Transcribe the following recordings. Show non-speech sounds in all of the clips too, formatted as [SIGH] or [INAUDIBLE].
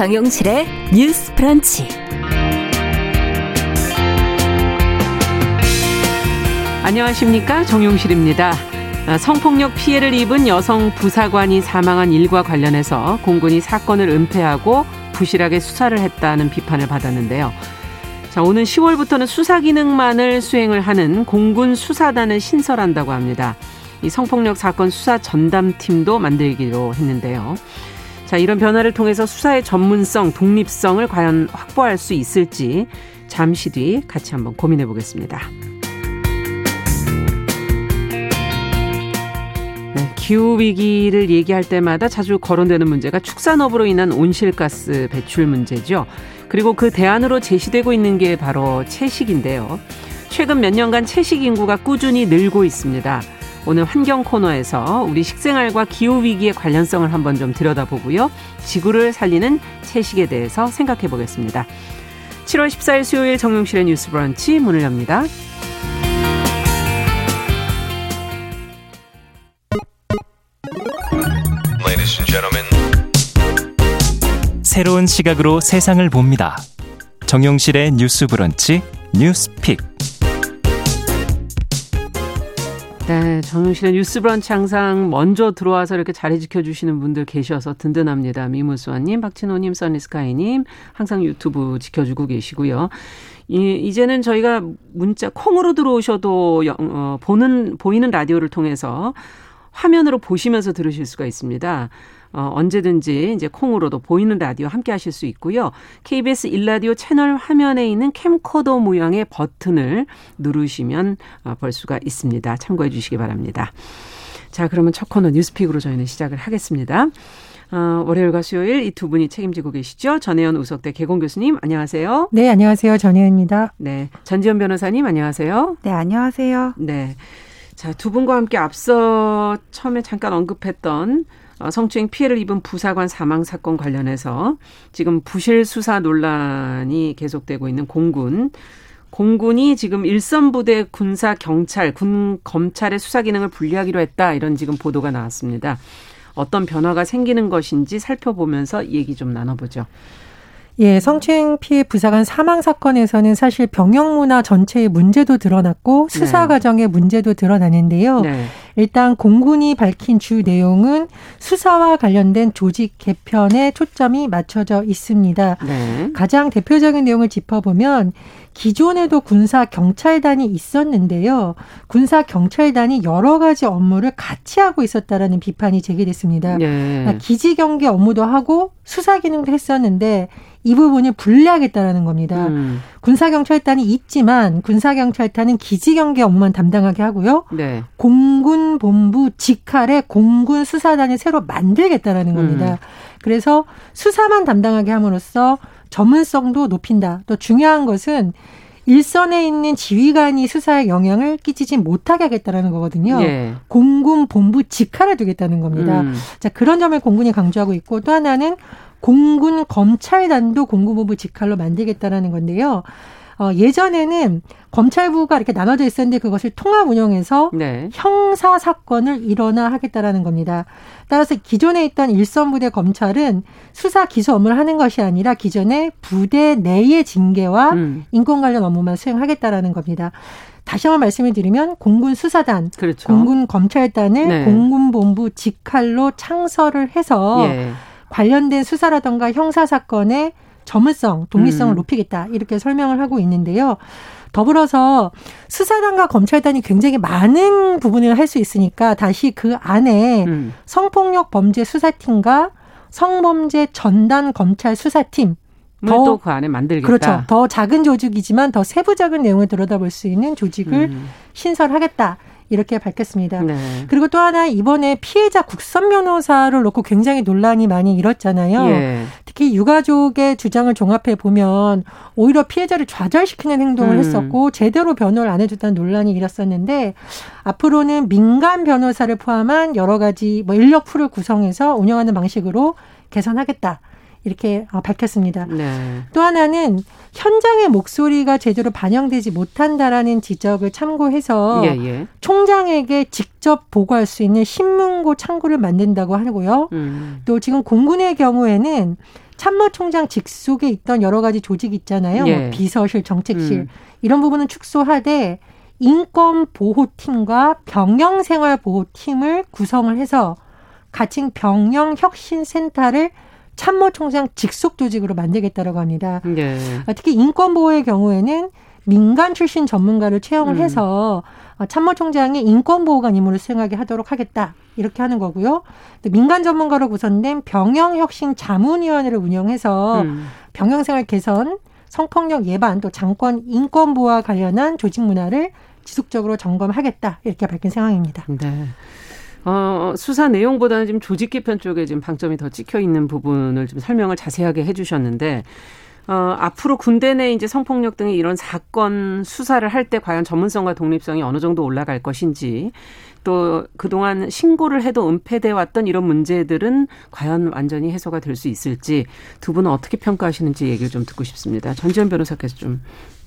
정용실의 뉴스 프런치. 안녕하십니까. 정용실입니다. 아, 성폭력 피해를 입은 여성 부사관이 사망한 일과 관련해서 공군이 사건을 은폐하고 부실하게 수사를 했다는 비판을 받았는데요. 자, 오는 10월부터는 수사 기능만을 수행을 하는 공군 수사단을 신설한다고 합니다. 이 성폭력 사건 수사 전담팀도 만들기로 했는데요. 자, 이런 변화를 통해서 수사의 전문성, 독립성을 과연 확보할 수 있을지 잠시 뒤 같이 한번 고민해 보겠습니다. 네, 기후 위기를 얘기할 때마다 자주 거론되는 문제가 축산업으로 인한 온실가스 배출 문제죠. 그리고 그 대안으로 제시되고 있는 게 바로 채식인데요. 최근 몇 년간 채식 인구가 꾸준히 늘고 있습니다. 오늘 환경 코너에서 우리 식생활과 기후 위기의 관련성을 한번 좀 들여다보고요. 지구를 살리는 채식에 대해서 생각해 보겠습니다. 7월 14일 수요일 정용실의 뉴스 브런치 문을 엽니다. 새로운 시각으로 세상을 봅니다. 정용실의 뉴스 브런치 뉴스 pick. 네, 정용실의 뉴스 브런치 항상 먼저 들어와서 이렇게 자리 지켜주시는 분들 계셔서 든든합니다. 미무수아님, 박진호님, 써니스카이님, 항상 유튜브 지켜주고 계시고요. 이, 이제는 저희가 문자 콩으로 들어오셔도 영, 어, 보는 보이는 라디오를 통해서 화면으로 보시면서 들으실 수가 있습니다. 어, 언제든지 이제 콩으로도 보이는 라디오 함께 하실 수 있고요. KBS 일라디오 채널 화면에 있는 캠코더 모양의 버튼을 누르시면 어, 볼 수가 있습니다. 참고해 주시기 바랍니다. 자, 그러면 첫 코너 뉴스픽으로 저희는 시작을 하겠습니다. 어, 월요일과 수요일 이 두 분이 책임지고 계시죠. 전혜연 우석대 개공 교수님, 안녕하세요. 네, 안녕하세요. 전혜연입니다. 네. 전지현 변호사님, 안녕하세요. 네, 안녕하세요. 네. 자, 두 분과 함께 앞서 처음에 잠깐 언급했던 어, 성추행 피해를 입은 부사관 사망 사건 관련해서 지금 부실 수사 논란이 계속되고 있는 공군. 공군이 지금 일선 부대 군사 경찰, 군 검찰의 수사 기능을 분리하기로 했다. 이런 지금 보도가 나왔습니다. 어떤 변화가 생기는 것인지 살펴보면서 얘기 좀 나눠보죠. 예, 성추행 피해 부사관 사망 사건에서는 사실 병영 문화 전체의 문제도 드러났고 수사 네. 과정의 문제도 드러나는데요. 네. 일단 공군이 밝힌 주 내용은 수사와 관련된 조직 개편에 초점이 맞춰져 있습니다. 네. 가장 대표적인 내용을 짚어보면 기존에도 군사 경찰단이 있었는데요. 군사 경찰단이 여러 가지 업무를 같이 하고 있었다라는 비판이 제기됐습니다. 네. 기지 경계 업무도 하고 수사 기능도 했었는데 이 부분을 분리하겠다라는 겁니다. 음. 군사경찰단이 있지만 군사경찰단은 기지경계 업무만 담당하게 하고요. 네. 공군본부 직할에 공군수사단을 새로 만들겠다라는 겁니다. 음. 그래서 수사만 담당하게 함으로써 전문성도 높인다. 또 중요한 것은 일선에 있는 지휘관이 수사에 영향을 끼치지 못하게 하겠다라는 거거든요. 예. 공군 본부 직할에 두겠다는 겁니다. 음. 자, 그런 점을 공군이 강조하고 있고 또 하나는 공군 검찰단도 공군본부 직할로 만들겠다라는 건데요. 어, 예전에는 검찰부가 이렇게 나눠져 있었는데 그것을 통합 운영해서 네. 형사 사건을 일어나 하겠다라는 겁니다. 따라서 기존에 있던 일선 부대 검찰은 수사 기소 업무를 하는 것이 아니라 기존의 부대 내의 징계와 음. 인권 관련 업무만 수행하겠다라는 겁니다. 다시 한번 말씀을 드리면 공군 수사단, 그렇죠. 공군 검찰단을 네. 공군 본부 직할로 창설을 해서 예. 관련된 수사라던가 형사 사건의 전문성, 독립성을 음. 높이겠다 이렇게 설명을 하고 있는데요. 더불어서 수사단과 검찰단이 굉장히 많은 부분을 할 수 있으니까 다시 그 안에 음. 성폭력 범죄 수사팀과 성범죄 전담 검찰 수사팀 더그 안에 만들겠다. 그렇죠. 더 작은 조직이지만 더 세부적인 내용을 들여다볼 수 있는 조직을 음. 신설하겠다. 이렇게 밝혔습니다. 네. 그리고 또 하나 이번에 피해자 국선 변호사를 놓고 굉장히 논란이 많이 일었잖아요. 예. 특히 유가족의 주장을 종합해 보면 오히려 피해자를 좌절시키는 행동을 음. 했었고 제대로 변호를 안 해줬다는 논란이 일었었는데 앞으로는 민간 변호사를 포함한 여러 가지 뭐 인력 풀을 구성해서 운영하는 방식으로 개선하겠다. 이렇게 어, 밝혔습니다. 네. 또 하나는 현장의 목소리가 제대로 반영되지 못한다라는 지적을 참고해서 예, 예. 총장에게 직접 보고할 수 있는 신문고 창구를 만든다고 하고요. 음. 또 지금 공군의 경우에는 참모총장 직속에 있던 여러 가지 조직 있잖아요. 뭐 예. 뭐 비서실, 정책실 음. 이런 부분은 축소하되 인권보호팀과 병영생활보호팀을 구성을 해서 가칭 병영혁신센터를 참모총장 직속 조직으로 만들겠다라고 합니다. 네. 특히 인권보호의 경우에는 민간 출신 전문가를 채용을 음. 해서 참모총장이 인권보호관 임무를 수행하게 하도록 하겠다. 이렇게 하는 거고요. 민간 전문가로 구성된 병영혁신 자문위원회를 운영해서 음. 병영생활 개선, 성폭력 예방, 또 장권 인권 보호와 관련한 조직 문화를 지속적으로 점검하겠다. 이렇게 밝힌 상황입니다. 네. 어, 수사 내용보다는 지금 조직 개편 쪽에 지금 방점이 더 찍혀 있는 부분을 좀 설명을 자세하게 해주셨는데 어, 앞으로 군대 내 이제 성폭력 등의 이런 사건 수사를 할 때 과연 전문성과 독립성이 어느 정도 올라갈 것인지 또 그동안 신고를 해도 은폐돼 왔던 이런 문제들은 과연 완전히 해소가 될 수 있을지 두 분은 어떻게 평가하시는지 얘기를 좀 듣고 싶습니다. 전지현 변호사께서 좀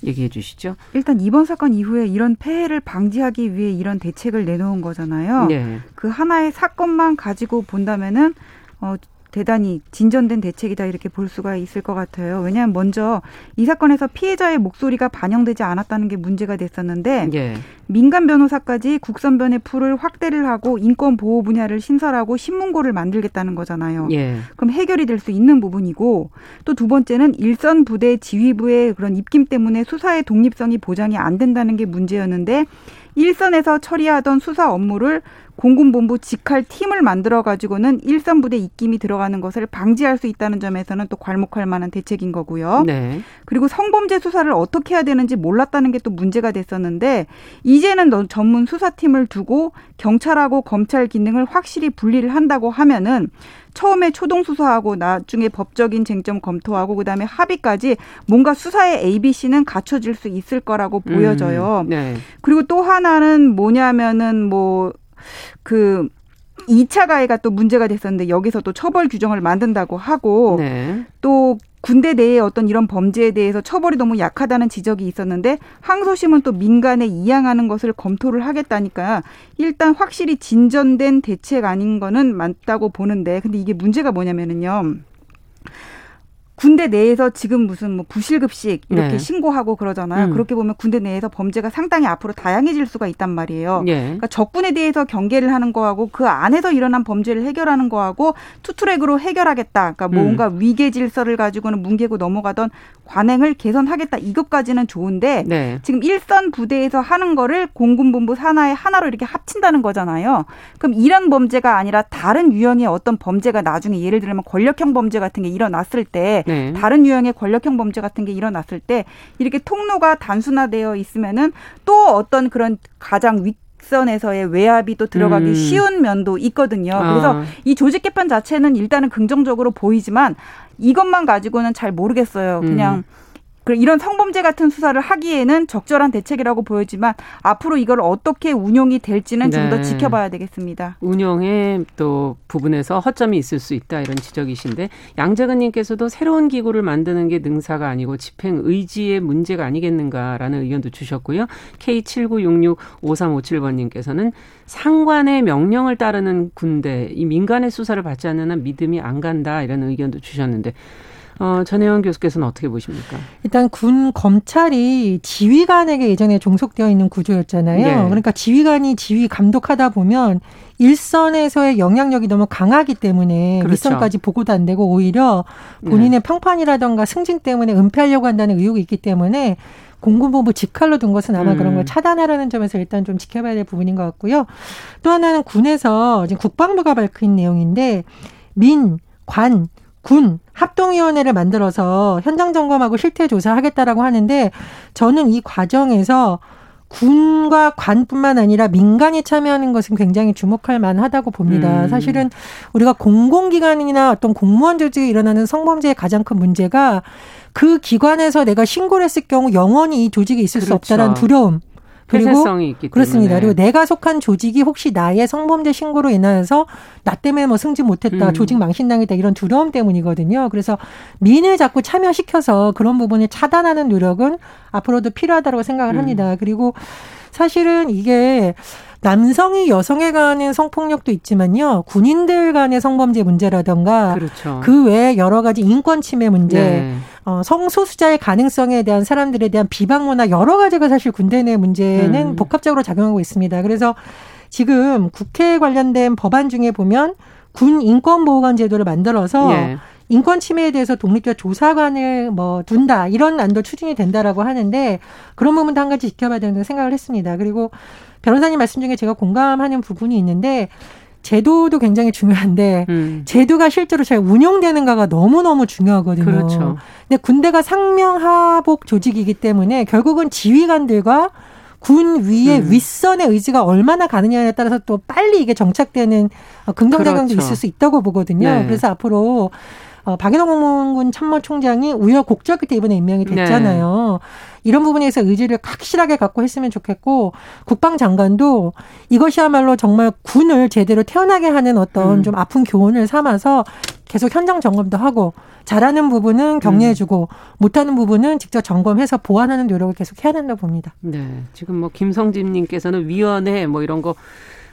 얘기해 주시죠. 일단 이번 사건 이후에 이런 폐해를 방지하기 위해 이런 대책을 내놓은 거잖아요. 네. 그 하나의 사건만 가지고 본다면은 어 대단히 진전된 대책이다 이렇게 볼 수가 있을 것 같아요. 왜냐하면 먼저 이 사건에서 피해자의 목소리가 반영되지 않았다는 게 문제가 됐었는데 예. 민간 변호사까지 국선 변의 풀을 확대를 하고 인권 보호 분야를 신설하고 신문고를 만들겠다는 거잖아요. 예. 그럼 해결이 될 수 있는 부분이고 또 두 번째는 일선 부대 지휘부의 그런 입김 때문에 수사의 독립성이 보장이 안 된다는 게 문제였는데 일선에서 처리하던 수사 업무를 공군본부 직할 팀을 만들어 가지고는 일선 부대 입김이 들어가는 것을 방지할 수 있다는 점에서는 또 괄목할 만한 대책인 거고요. 네. 그리고 성범죄 수사를 어떻게 해야 되는지 몰랐다는 게 또 문제가 됐었는데 이제는 전문 수사팀을 두고 경찰하고 검찰 기능을 확실히 분리를 한다고 하면은 처음에 초동 수사하고 나중에 법적인 쟁점 검토하고 그다음에 합의까지 뭔가 수사의 ABC는 갖춰질 수 있을 거라고 보여져요. 음, 네. 그리고 또 하나는 뭐냐면은 뭐 그 2차 가해가 또 문제가 됐었는데 여기서 또 처벌 규정을 만든다고 하고 네. 또 군대 내에 어떤 이런 범죄에 대해서 처벌이 너무 약하다는 지적이 있었는데 항소심은 또 민간에 이양하는 것을 검토를 하겠다니까 일단 확실히 진전된 대책 아닌 거는 맞다고 보는데 근데 이게 문제가 뭐냐면은요. 군대 내에서 지금 무슨 뭐 부실급식 이렇게 네. 신고하고 그러잖아요. 음. 그렇게 보면 군대 내에서 범죄가 상당히 앞으로 다양해질 수가 있단 말이에요. 네. 그러니까 적군에 대해서 경계를 하는 거하고 그 안에서 일어난 범죄를 해결하는 거하고 투트랙으로 해결하겠다. 그러니까 음. 뭔가 위계 질서를 가지고는 뭉개고 넘어가던 관행을 개선하겠다. 이것까지는 좋은데 네. 지금 일선 부대에서 하는 거를 공군본부 산하의 하나로 이렇게 합친다는 거잖아요. 그럼 이런 범죄가 아니라 다른 유형의 어떤 범죄가 나중에 예를 들면 권력형 범죄 같은 게 일어났을 때 네. 다른 유형의 권력형 범죄 같은 게 일어났을 때 이렇게 통로가 단순화되어 있으면은 또 어떤 그런 가장 윗 선에서의 외압이 또 들어가기 음. 쉬운 면도 있거든요. 그래서 아. 이 조직 개편 자체는 일단은 긍정적으로 보이지만 이것만 가지고는 잘 모르겠어요. 그냥 음. 이런 성범죄 같은 수사를 하기에는 적절한 대책이라고 보여지만 앞으로 이걸 어떻게 운용이 될지는 네. 좀더 지켜봐야 되겠습니다. 운영에 또 부분에서 허점이 있을 수 있다 이런 지적이신데 양재근님께서도 새로운 기구를 만드는 게 능사가 아니고 집행 의지의 문제가 아니겠는가라는 의견도 주셨고요. K79665357번님께서는 상관의 명령을 따르는 군대 이 민간의 수사를 받지 않는 한 믿음이 안 간다 이런 의견도 주셨는데 어, 전혜원 교수께서는 어떻게 보십니까? 일단 군 검찰이 지휘관에게 예전에 종속되어 있는 구조였잖아요. 네. 그러니까 지휘관이 지휘 감독하다 보면 일선에서의 영향력이 너무 강하기 때문에 그렇죠. 윗선까지 보고도 안 되고 오히려 본인의 네. 평판이라던가 승진 때문에 은폐하려고 한다는 의혹이 있기 때문에 공군본부 직할로 둔 것은 아마 음. 그런 걸 차단하라는 점에서 일단 좀 지켜봐야 될 부분인 것 같고요. 또 하나는 군에서 지금 국방부가 밝힌 내용인데 민, 관, 군 합동위원회를 만들어서 현장 점검하고 실태 조사하겠다라고 하는데 저는 이 과정에서 군과 관뿐만 아니라 민간이 참여하는 것은 굉장히 주목할 만하다고 봅니다. 음. 사실은 우리가 공공기관이나 어떤 공무원 조직에 일어나는 성범죄의 가장 큰 문제가 그 기관에서 내가 신고를 했을 경우 영원히 이 조직에 있을 그렇죠. 수 없다라는 두려움. 그리고 그렇습니다. 그리고 내가 속한 조직이 혹시 나의 성범죄 신고로 인하여서 나 때문에 뭐 승진 못했다, 음. 조직 망신당했다 이런 두려움 때문이거든요. 그래서 민을 자꾸 참여시켜서 그런 부분을 차단하는 노력은 앞으로도 필요하다고 생각을 음. 합니다. 그리고 사실은 이게 남성이 여성에 관한 성폭력도 있지만요. 군인들 간의 성범죄 문제라던가 그렇죠. 그 외에 여러 가지 인권 침해 문제, 네. 어, 성소수자의 가능성에 대한 사람들에 대한 비방 문화 여러 가지가 사실 군대 내 문제는 음. 복합적으로 작용하고 있습니다. 그래서 지금 국회 관련된 법안 중에 보면 군 인권보호관 제도를 만들어서 네. 인권 침해에 대해서 독립적 조사관을 뭐 둔다 이런 안도 추진이 된다라고 하는데 그런 부분도 한 가지 지켜봐야 된다고 생각을 했습니다. 그리고 변호사님 말씀 중에 제가 공감하는 부분이 있는데 제도도 굉장히 중요한데 음. 제도가 실제로 잘 운영되는가가 너무너무 중요하거든요. 그렇죠. 근데 군대가 상명하복 조직이기 때문에 결국은 지휘관들과 군 위의 음. 윗선의 의지가 얼마나 가느냐에 따라서 또 빨리 이게 정착되는 긍정작용도 그렇죠. 있을 수 있다고 보거든요. 네. 그래서 앞으로 어, 박인호 공무원 참모총장이 우여곡절 끝에 이번에 임명이 네. 됐잖아요. 네. 이런 부분에서 의지를 확실하게 갖고 했으면 좋겠고 국방장관도 이것이야말로 정말 군을 제대로 태어나게 하는 어떤 음. 좀 아픈 교훈을 삼아서 계속 현장 점검도 하고 잘하는 부분은 격려해주고 음. 못하는 부분은 직접 점검해서 보완하는 노력을 계속 해야 된다고 봅니다. 네, 지금 뭐 김성진님께서는 위원회 뭐 이런 거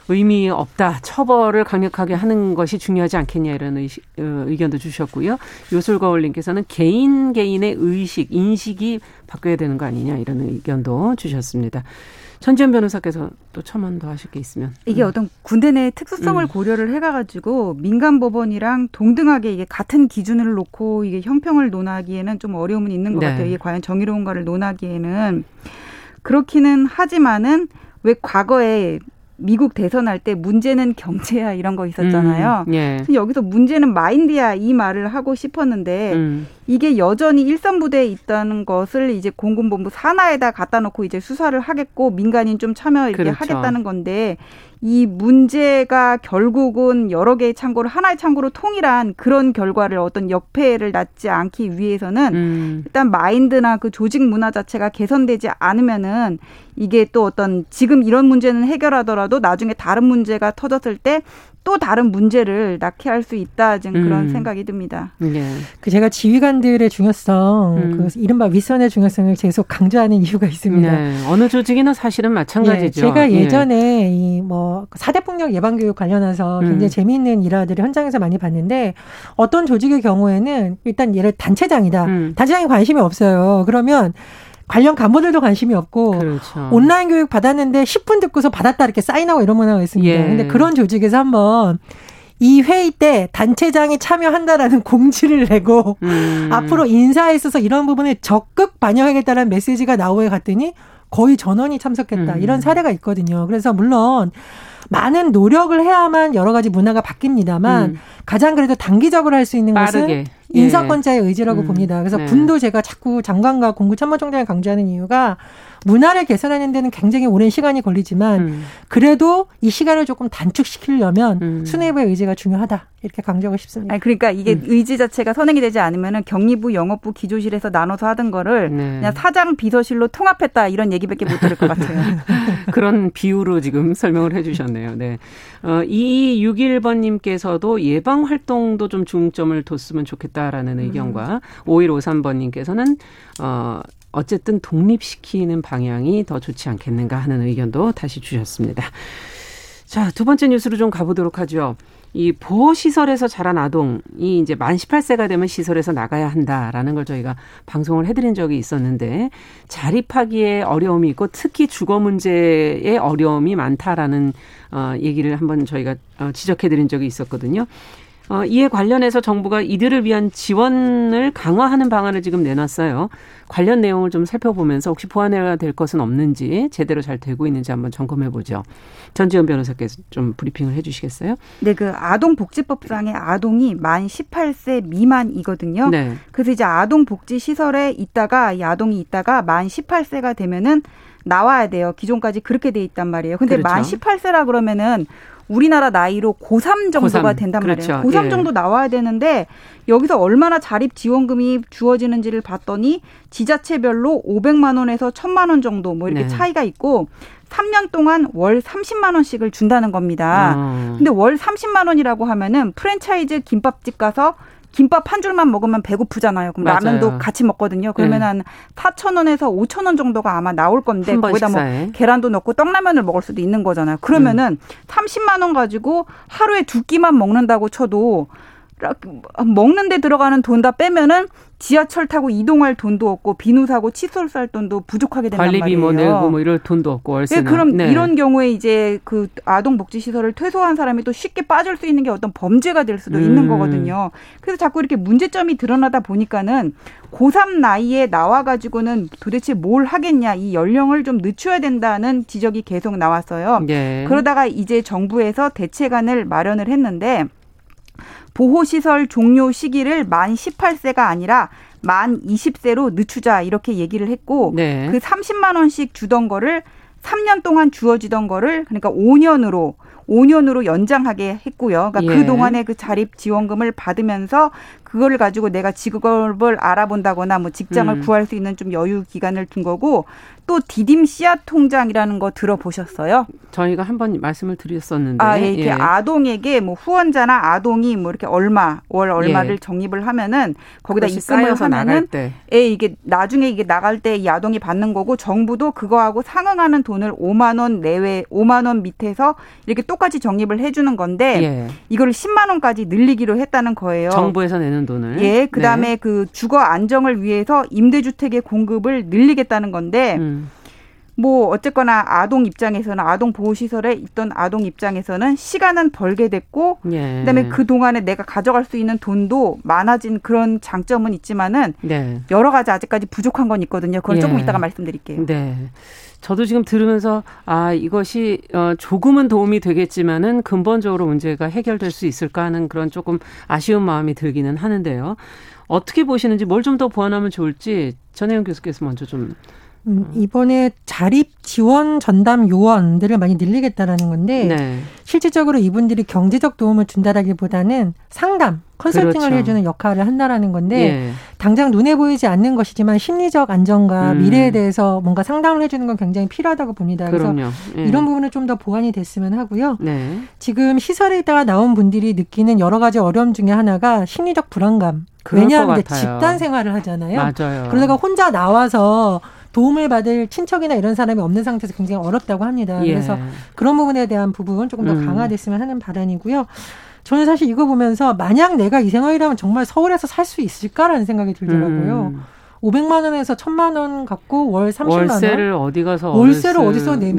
의미 없다. 처벌을 강력하게 하는 것이 중요하지 않겠냐 이런 의, 어, 의견도 주셨고요. 요술거울님께서는 개인 개인의 의식, 인식이 바뀌어야 되는 거 아니냐 이런 의견도 주셨습니다. 전지현 변호사께서 또 첨언 더 하실 게 있으면 이게 음. 어떤 군대 내 특수성을 음. 고려를 해가지고 민간 법원이랑 동등하게 이게 같은 기준을 놓고 이게 형평을 논하기에는 좀 어려움은 있는 것 네. 같아요. 이게 과연 정의로운가를 논하기에는 그렇기는 하지만은 왜 과거에 미국 대선 할 때 문제는 경제야 이런 거 있었잖아요. 음, 예. 여기서 문제는 마인드야 이 말을 하고 싶었는데 음. 이게 여전히 일선 부대에 있다는 것을 이제 공군본부 산하에다 갖다 놓고 이제 수사를 하겠고 민간인 좀 참여 이렇게 그렇죠. 하겠다는 건데 이 문제가 결국은 여러 개의 창고를 하나의 창고로 통일한 그런 결과를 어떤 역폐를 낳지 않기 위해서는 음. 일단 마인드나 그 조직 문화 자체가 개선되지 않으면은 이게 또 어떤 지금 이런 문제는 해결하더라도 나중에 다른 문제가 터졌을 때 또 다른 문제를 낳게 할수 있다 지금 그런 음. 생각이 듭니다. 네. 그 제가 지휘관들의 중요성, 음. 그 이른바 윗선의 중요성을 계속 강조하는 [LAUGHS] 이유가 있습니다. 네. 어느 조직이나 사실은 마찬가지죠. 네. 제가 예. 예전에 예. 이뭐 사대 폭력 예방 교육 관련해서 굉장히 음. 재미있는 일화들을 현장에서 많이 봤는데 어떤 조직의 경우에는 일단 예를 단체장이다. 음. 단체장이 관심이 없어요. 그러면 관련 간부들도 관심이 없고 그렇죠. 온라인 교육 받았는데 10분 듣고서 받았다 이렇게 사인하고 이런 문화가 있습니다. 예. 근데 그런 조직에서 한번 이 회의 때 단체장이 참여한다라는 [LAUGHS] 공지를 내고 음. 앞으로 인사에 있어서 이런 부분을 적극 반영하겠다는 메시지가 나오게 갔더니 거의 전원이 참석했다. 음. 이런 사례가 있거든요. 그래서 물론 많은 노력을 해야만 여러 가지 문화가 바뀝니다만 음. 가장 그래도 단기적으로 할 수 있는 빠르게. 것은 인사권자의 예. 의지라고 음. 봅니다. 그래서 네. 군도 제가 자꾸 장관과 공구 참모총장이 강조하는 이유가 문화를 개선하는 데는 굉장히 오랜 시간이 걸리지만 음. 그래도 이 시간을 조금 단축시키려면 음. 수뇌부의 의지가 중요하다 이렇게 강조하고 싶습니다. 아니, 그러니까 이게 음. 의지 자체가 선행이 되지 않으면 경리부, 영업부, 기조실에서 나눠서 하던 거를 네. 그냥 사장 비서실로 통합했다 이런 얘기밖에 못 들을 것 같아요. [LAUGHS] 그런 비유로 지금 [LAUGHS] 설명을 해주셨네요. 네. 어, 2261번님께서도 예방 활동도 좀 중점을 뒀으면 좋겠다라는 의견과 음. 5153번님께서는 어, 어쨌든 독립시키는 방향이 더 좋지 않겠는가 하는 의견도 다시 주셨습니다. 자, 두 번째 뉴스로 좀 가보도록 하죠. 이 보호시설에서 자란 아동이 이제 만 18세가 되면 시설에서 나가야 한다라는 걸 저희가 방송을 해드린 적이 있었는데 자립하기에 어려움이 있고 특히 주거 문제에 어려움이 많다라는 어, 얘기를 한번 저희가 어, 지적해드린 적이 있었거든요. 어, 이에 관련해서 정부가 이들을 위한 지원을 강화하는 방안을 지금 내놨어요. 관련 내용을 좀 살펴보면서 혹시 보완해야 될 것은 없는지 제대로 잘 되고 있는지 한번 점검해 보죠. 전지현 변호사께서 좀 브리핑을 해 주시겠어요? 네, 그 아동복지법상의 아동이 만 18세 미만이거든요. 네. 그래서 이제 아동복지시설에 있다가 이 아동이 있다가 만 18세가 되면은 나와야 돼요. 기존까지 그렇게 돼 있단 말이에요. 근데 그렇죠. 만 18세라 그러면은 우리나라 나이로 고3 정도가 고3. 된단 말이에요. 그렇죠. 고3 예. 정도 나와야 되는데 여기서 얼마나 자립 지원금이 주어지는지를 봤더니 지자체별로 500만 원에서 1000만 원 정도 뭐 이렇게 네. 차이가 있고 3년 동안 월 30만 원씩을 준다는 겁니다. 어. 근데 월 30만 원이라고 하면은 프랜차이즈 김밥집 가서 김밥 한 줄만 먹으면 배고프잖아요. 그럼 맞아요. 라면도 같이 먹거든요. 그러면 네. 한 4천 원에서 5천 원 정도가 아마 나올 건데 거기다 뭐 계란도 넣고 떡라면을 먹을 수도 있는 거잖아요. 그러면은 음. 30만 원 가지고 하루에 두 끼만 먹는다고 쳐도 먹는 데 들어가는 돈 다 빼면은 지하철 타고 이동할 돈도 없고 비누 사고 칫솔 살 돈도 부족하게 된단 관리비 말이에요. 뭐 내고 뭐 이럴 돈도 없고 월세는. 네, 그럼 네. 이런 경우에 이제 그 아동 복지 시설을 퇴소한 사람이 또 쉽게 빠질 수 있는 게 어떤 범죄가 될 수도 음. 있는 거거든요. 그래서 자꾸 이렇게 문제점이 드러나다 보니까는 고3 나이에 나와 가지고는 도대체 뭘 하겠냐 이 연령을 좀 늦춰야 된다는 지적이 계속 나왔어요. 네. 그러다가 이제 정부에서 대책안을 마련을 했는데 보호시설 종료 시기를 만 18세가 아니라 만 20세로 늦추자 이렇게 얘기를 했고 네. 그 30만 원씩 주던 거를 3년 동안 주어지던 거를 그러니까 5년으로 5년으로 연장하게 했고요. 그러니까 예. 그 동안에 그 자립 지원금을 받으면서 그거를 가지고 내가 직업을 알아본다거나 뭐 직장을 음. 구할 수 있는 좀 여유 기간을 둔 거고 또 디딤 씨앗 통장이라는 거 들어보셨어요? 저희가 한 번 말씀을 드렸었는데 아, 예, 이렇게 예. 아동에게 뭐 후원자나 아동이 뭐 이렇게 얼마 월 얼마를 예. 적립을 하면은 거기다 입금을 하면은 예, 이게 나중에 이게 나갈 때 이 아동이 받는 거고 정부도 그거하고 상응하는 돈을 5만 원 내외 5만 원 밑에서 이렇게 똑같이 적립을 해 주는 건데 예. 이거를 10만 원까지 늘리기로 했다는 거예요. 정부에서 내는 돈을. 예, 그다음에 네. 그 주거 안정을 위해서 임대주택의 공급을 늘리겠다는 건데. 음. 뭐 어쨌거나 아동 입장에서는 아동 보호 시설에 있던 아동 입장에서는 시간은 벌게 됐고 예. 그다음에 그 동안에 내가 가져갈 수 있는 돈도 많아진 그런 장점은 있지만은 네. 여러 가지 아직까지 부족한 건 있거든요. 그걸 예. 조금 이따가 말씀드릴게요. 네. 저도 지금 들으면서 아 이것이 어 조금은 도움이 되겠지만은 근본적으로 문제가 해결될 수 있을까 하는 그런 조금 아쉬운 마음이 들기는 하는데요. 어떻게 보시는지 뭘 좀 더 보완하면 좋을지 전혜영 교수께서 먼저 좀 음, 이번에 자립 지원 전담 요원들을 많이 늘리겠다라는 건데 네. 실질적으로 이분들이 경제적 도움을 준다라기보다는 상담, 컨설팅을 그렇죠. 해주는 역할을 한다라는 건데 예. 당장 눈에 보이지 않는 것이지만 심리적 안정과 음. 미래에 대해서 뭔가 상담을 해주는 건 굉장히 필요하다고 봅니다. 그래서 예. 이런 부분은 좀 더 보완이 됐으면 하고요. 네. 지금 시설에 있다가 나온 분들이 느끼는 여러 가지 어려움 중에 하나가 심리적 불안감. 왜냐하면 집단 생활을 하잖아요. 맞아요. 그러다가 혼자 나와서 도움을 받을 친척이나 이런 사람이 없는 상태에서 굉장히 어렵다고 합니다. 예. 그래서 그런 부분에 대한 부분 조금 더 음. 강화됐으면 하는 바람이고요. 저는 사실 이거 보면서 만약 내가 이 생활이라면 정말 서울에서 살 수 있을까라는 생각이 들더라고요. 음. 500만 원에서 1000만 원 갖고 월 30만 원. 월세를 어디 가서 월세를 어디서 내면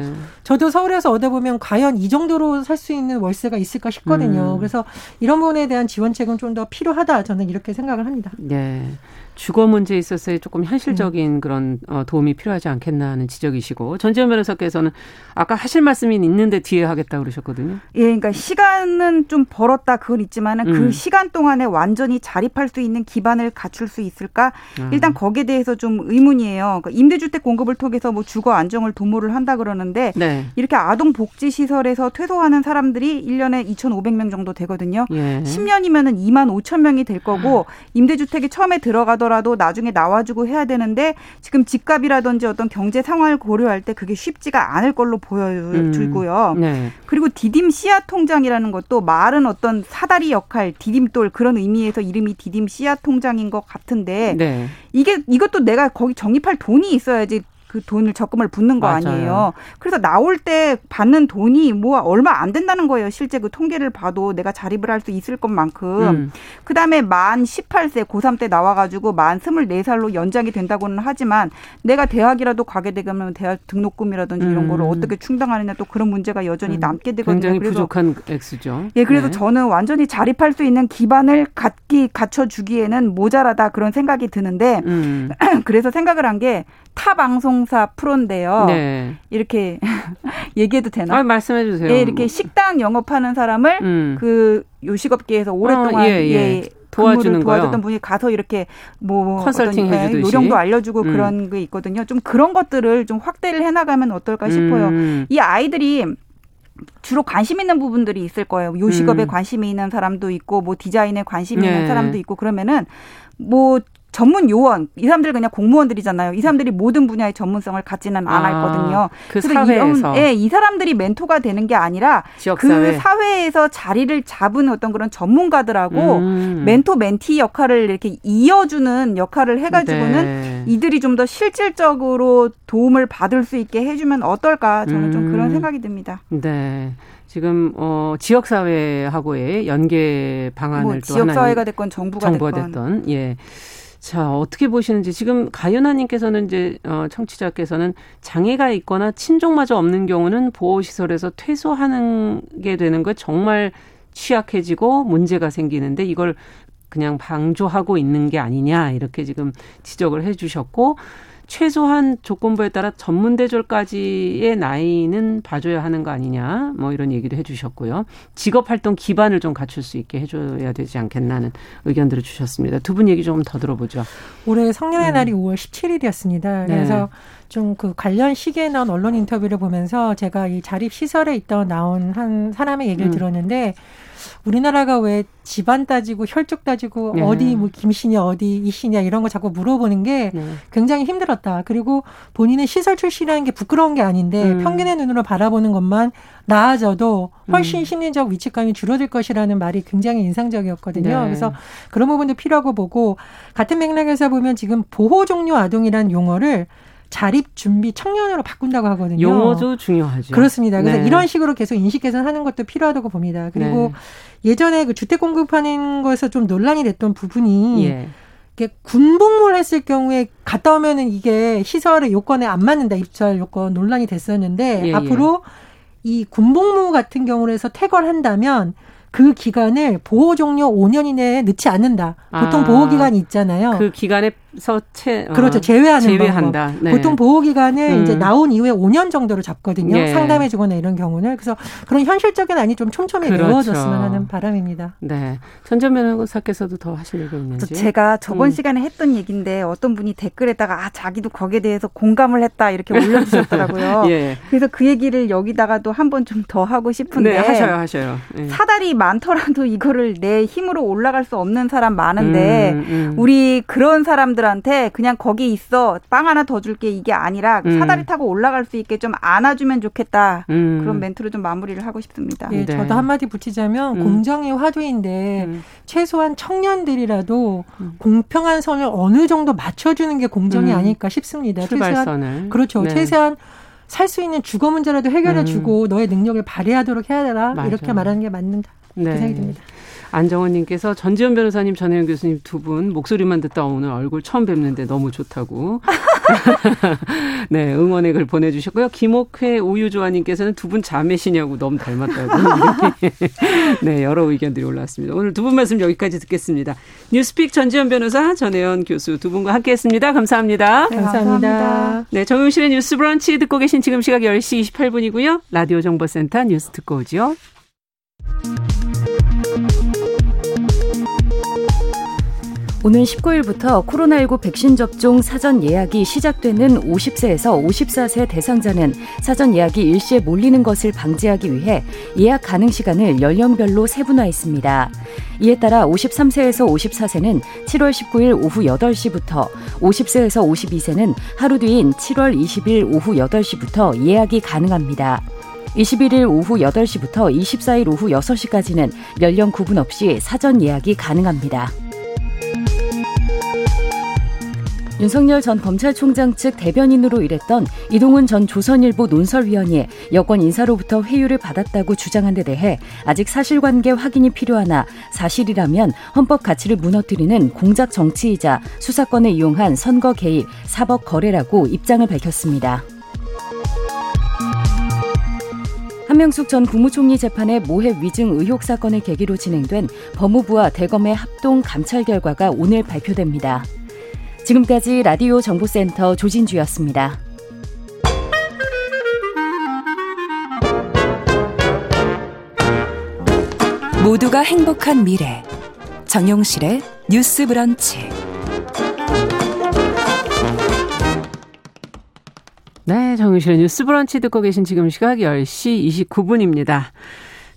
네. 저도 서울에서 얻어 보면 과연 이 정도로 살 수 있는 월세가 있을까 싶거든요. 음. 그래서 이런 부분에 대한 지원책은 좀 더 필요하다 저는 이렇게 생각을 합니다. 네. 주거 문제에 있어서 조금 현실적인 음. 그런 어, 도움이 필요하지 않겠나 하는 지적이시고 전지현 변호사께서는 아까 하실 말씀이 있는데 뒤에 하겠다 그러셨거든요. 예, 그러니까 시간은 좀 벌었다 그건 있지만은 그 음. 그 시간 동안에 완전히 자립할 수 있는 기반을 갖출 수 있을까? 아. 일단 거기에 대해서 좀 의문이에요. 그러니까 임대주택 공급을 통해서 뭐 주거 안정을 도모를 한다 그러는데 네. 이렇게 아동 복지 시설에서 퇴소하는 사람들이 1년에 2,500명 정도 되거든요. 예. 10년이면은 2만 5천 명이 될 거고 임대주택이 처음에 들어가던 하더라도 나중에 나와주고 해야 되는데 지금 집값이라든지 어떤 경제 상황을 고려할 때 그게 쉽지가 않을 걸로 보여지고요. 음. 네. 그리고 디딤 씨앗 통장이라는 것도 말은 어떤 사다리 역할, 디딤돌 그런 의미에서 이름이 디딤 씨앗 통장인 것 같은데 네. 이게 이것도 내가 거기 적립할 돈이 있어야지 그 돈을 적금을 붓는 거 맞아요. 아니에요. 그래서 나올 때 받는 돈이 뭐 얼마 안 된다는 거예요. 실제 그 통계를 봐도 내가 자립을 할 수 있을 것만큼. 음. 그다음에 만 18세 고3 때 나와 가지고 만 24살로 연장이 된다고는 하지만 내가 대학이라도 가게 되면 대학 등록금이라든지 음. 이런 거를 어떻게 충당하느냐 또 그런 문제가 여전히 음. 남게 되거든요. 굉장히 그래서 부족한 액수죠. 예, 그래서 네. 저는 완전히 자립할 수 있는 기반을 갖기 갖춰 주기에는 모자라다 그런 생각이 드는데 음. [CLEARS THROAT] 그래서 생각을 한 게 타 방송 방송사 프로인데요. 네. 이렇게 [LAUGHS] 얘기해도 되나? 아, 말씀해 주세요. 예, 이렇게 식당 영업하는 사람을 음. 그 요식업계에서 오랫동안 어, 예, 예. 예. 도와주는 도와줬던 분이 가서 이렇게 뭐 컨설팅 어떤, 해주듯이 요령도 알려주고 음. 그런 게 있거든요. 좀 그런 것들을 좀 확대를 해나가면 어떨까 싶어요. 음. 이 아이들이 주로 관심 있는 부분들이 있을 거예요. 요식업에 음. 관심이 있는 사람도 있고, 뭐 디자인에 관심이 네. 있는 사람도 있고, 그러면은 뭐 전문 요원 이 사람들 그냥 공무원들이잖아요. 이 사람들이 모든 분야의 전문성을 갖지는 아, 않았거든요. 그 사회에서 이런, 예, 이 사람들이 멘토가 되는 게 아니라 그 사회에서 자리를 잡은 어떤 그런 전문가들하고 음. 멘토 멘티 역할을 이렇게 이어주는 역할을 해가지고는 네. 이들이 좀 더 실질적으로 도움을 받을 수 있게 해주면 어떨까 저는 좀 그런 음. 생각이 듭니다. 네. 지금 어 지역 사회하고의 연계 방안을 뭐, 또 지역 사회가 됐건 정부가, 정부가 됐건. 됐던 예. 자, 어떻게 보시는지 지금 가윤아 님께서는 이제 어 청취자께서는 장애가 있거나 친족마저 없는 경우는 보호 시설에서 퇴소하는 게 되는 거 정말 취약해지고 문제가 생기는데 이걸 그냥 방조하고 있는 게 아니냐 이렇게 지금 지적을 해 주셨고 최소한 조건부에 따라 전문대졸까지의 나이는 봐줘야 하는 거 아니냐 뭐 이런 얘기도 해주셨고요. 직업활동 기반을 좀 갖출 수 있게 해줘야 되지 않겠나는 의견들을 주셨습니다. 두 분 얘기 좀 더 들어보죠. 올해 성년의 음. 날이 5월 17일이었습니다. 그래서 네. 좀그 관련 시기에 나온 언론 인터뷰를 보면서 제가 이 자립 시설에 있던 나온 한 사람의 얘기를 음. 들었는데 우리나라가 왜 집안 따지고 혈족 따지고 네. 어디 뭐 김씨냐 어디 이씨냐 이런 거 자꾸 물어보는 게 네. 굉장히 힘들었다. 그리고 본인은 시설 출신이라는 게 부끄러운 게 아닌데 음. 평균의 눈으로 바라보는 것만 나아져도 훨씬 음. 심리적 위축감이 줄어들 것이라는 말이 굉장히 인상적이었거든요. 네. 그래서 그런 부분도 필요하고 보고 같은 맥락에서 보면 지금 보호 종료 아동이라는 용어를 자립 준비 청년으로 바꾼다고 하거든요. 용어도 중요하죠. 그렇습니다. 그래서 네. 이런 식으로 계속 인식 개선하는 것도 필요하다고 봅니다. 그리고 네. 예전에 그 주택 공급하는 거에서 좀 논란이 됐던 부분이 예. 이게 군복무를 했을 경우에 갔다 오면은 이게 시설의 요건에 안 맞는다 입찰 요건 논란이 됐었는데 예, 예. 앞으로 예. 이 군복무 같은 경우로 해서 퇴거한다면 그 기간을 보호 종료 5년 이내에 넣지 않는다. 보통 아, 보호 기간이 있잖아요. 그 기간에 서체 어, 그렇죠 제외하는 제외한다. 네. 보통 보호 기간을 음. 이제 나온 이후에 5년 정도로 잡거든요. 네. 상담해 주거나 이런 경우는 그래서 그런 현실적인 안이 좀 촘촘히 그렇죠. 이루어졌으면 하는 바람입니다. 네, 전전 변호사께서도 더 하실 얘기 있는지. 제가 저번 음. 시간에 했던 얘기인데 어떤 분이 댓글에다가 아 자기도 거기에 대해서 공감을 했다 이렇게 올려 주셨더라고요. [LAUGHS] 예. 그래서 그 얘기를 여기다가도 한 번 좀 더 하고 싶은데 네, 하셔요, 하셔요. 예. 사달이 많더라도 이거를 내 힘으로 올라갈 수 없는 사람 많은데 음, 음. 우리 그런 사람들 사람들한테 그냥 거기 있어 빵 하나 더 줄게 이게 아니라 음. 사다리 타고 올라갈 수 있게 좀 안아주면 좋겠다 음. 그런 멘트로 좀 마무리를 하고 싶습니다. 네, 네. 저도 한마디 붙이자면 음. 공정이 화두인데 음. 최소한 청년들이라도 음. 공평한 선을 어느 정도 맞춰주는 게 공정이 음. 아닐까 싶습니다. 출발선을 그렇죠. 네. 최소한 살수 있는 주거 문제라도 해결해주고 너의 능력을 발휘하도록 해야 되나 맞아. 이렇게 말하는 게 맞는다. 네. 생각이 듭니다. 안정원님께서 전지현 변호사님, 전혜영 교수님 두 분 목소리만 듣다 오늘 얼굴 처음 뵙는데 너무 좋다고. [LAUGHS] 네, 응원의 글 보내주셨고요. 김옥회 우유조아님께서는 두 분 자매시냐고 너무 닮았다고. [LAUGHS] 네, 여러 의견들이 올라왔습니다. 오늘 두 분 말씀 여기까지 듣겠습니다. 뉴스픽 전지현 변호사, 전혜연 교수 두 분과 함께 했습니다. 감사합니다. 네, 감사합니다. 네, 정용실의 뉴스 브런치 듣고 계신 지금 시각 10시 28분이고요. 라디오 정보센터 뉴스 듣고 오죠. 오는 19일부터 코로나19 백신 접종 사전 예약이 시작되는 50세에서 54세 대상자는 사전 예약이 일시에 몰리는 것을 방지하기 위해 예약 가능 시간을 연령별로 세분화했습니다. 이에 따라 53세에서 54세는 7월 19일 오후 8시부터 50세에서 52세는 하루 뒤인 7월 20일 오후 8시부터 예약이 가능합니다. 21일 오후 8시부터 24일 오후 6시까지는 연령 구분 없이 사전 예약이 가능합니다. 윤석열 전 검찰총장 측 대변인으로 일했던 이동훈 전 조선일보 논설위원이 여권 인사로부터 회유를 받았다고 주장한 데 대해 아직 사실관계 확인이 필요하나 사실이라면 헌법 가치를 무너뜨리는 공작 정치이자 수사권을 이용한 선거 개입, 사법 거래라고 입장을 밝혔습니다. 한명숙 전 국무총리 재판의 모해 위증 의혹 사건을 계기로 진행된 법무부와 대검의 합동 감찰 결과가 오늘 발표됩니다. 지금까지 라디오 정보센터 조진주였습니다. 모두가 행복한 미래 정용실의 뉴스 브런치 네, 정용실의 뉴스 브런치 듣고 계신 지금 시각 10시 29분입니다.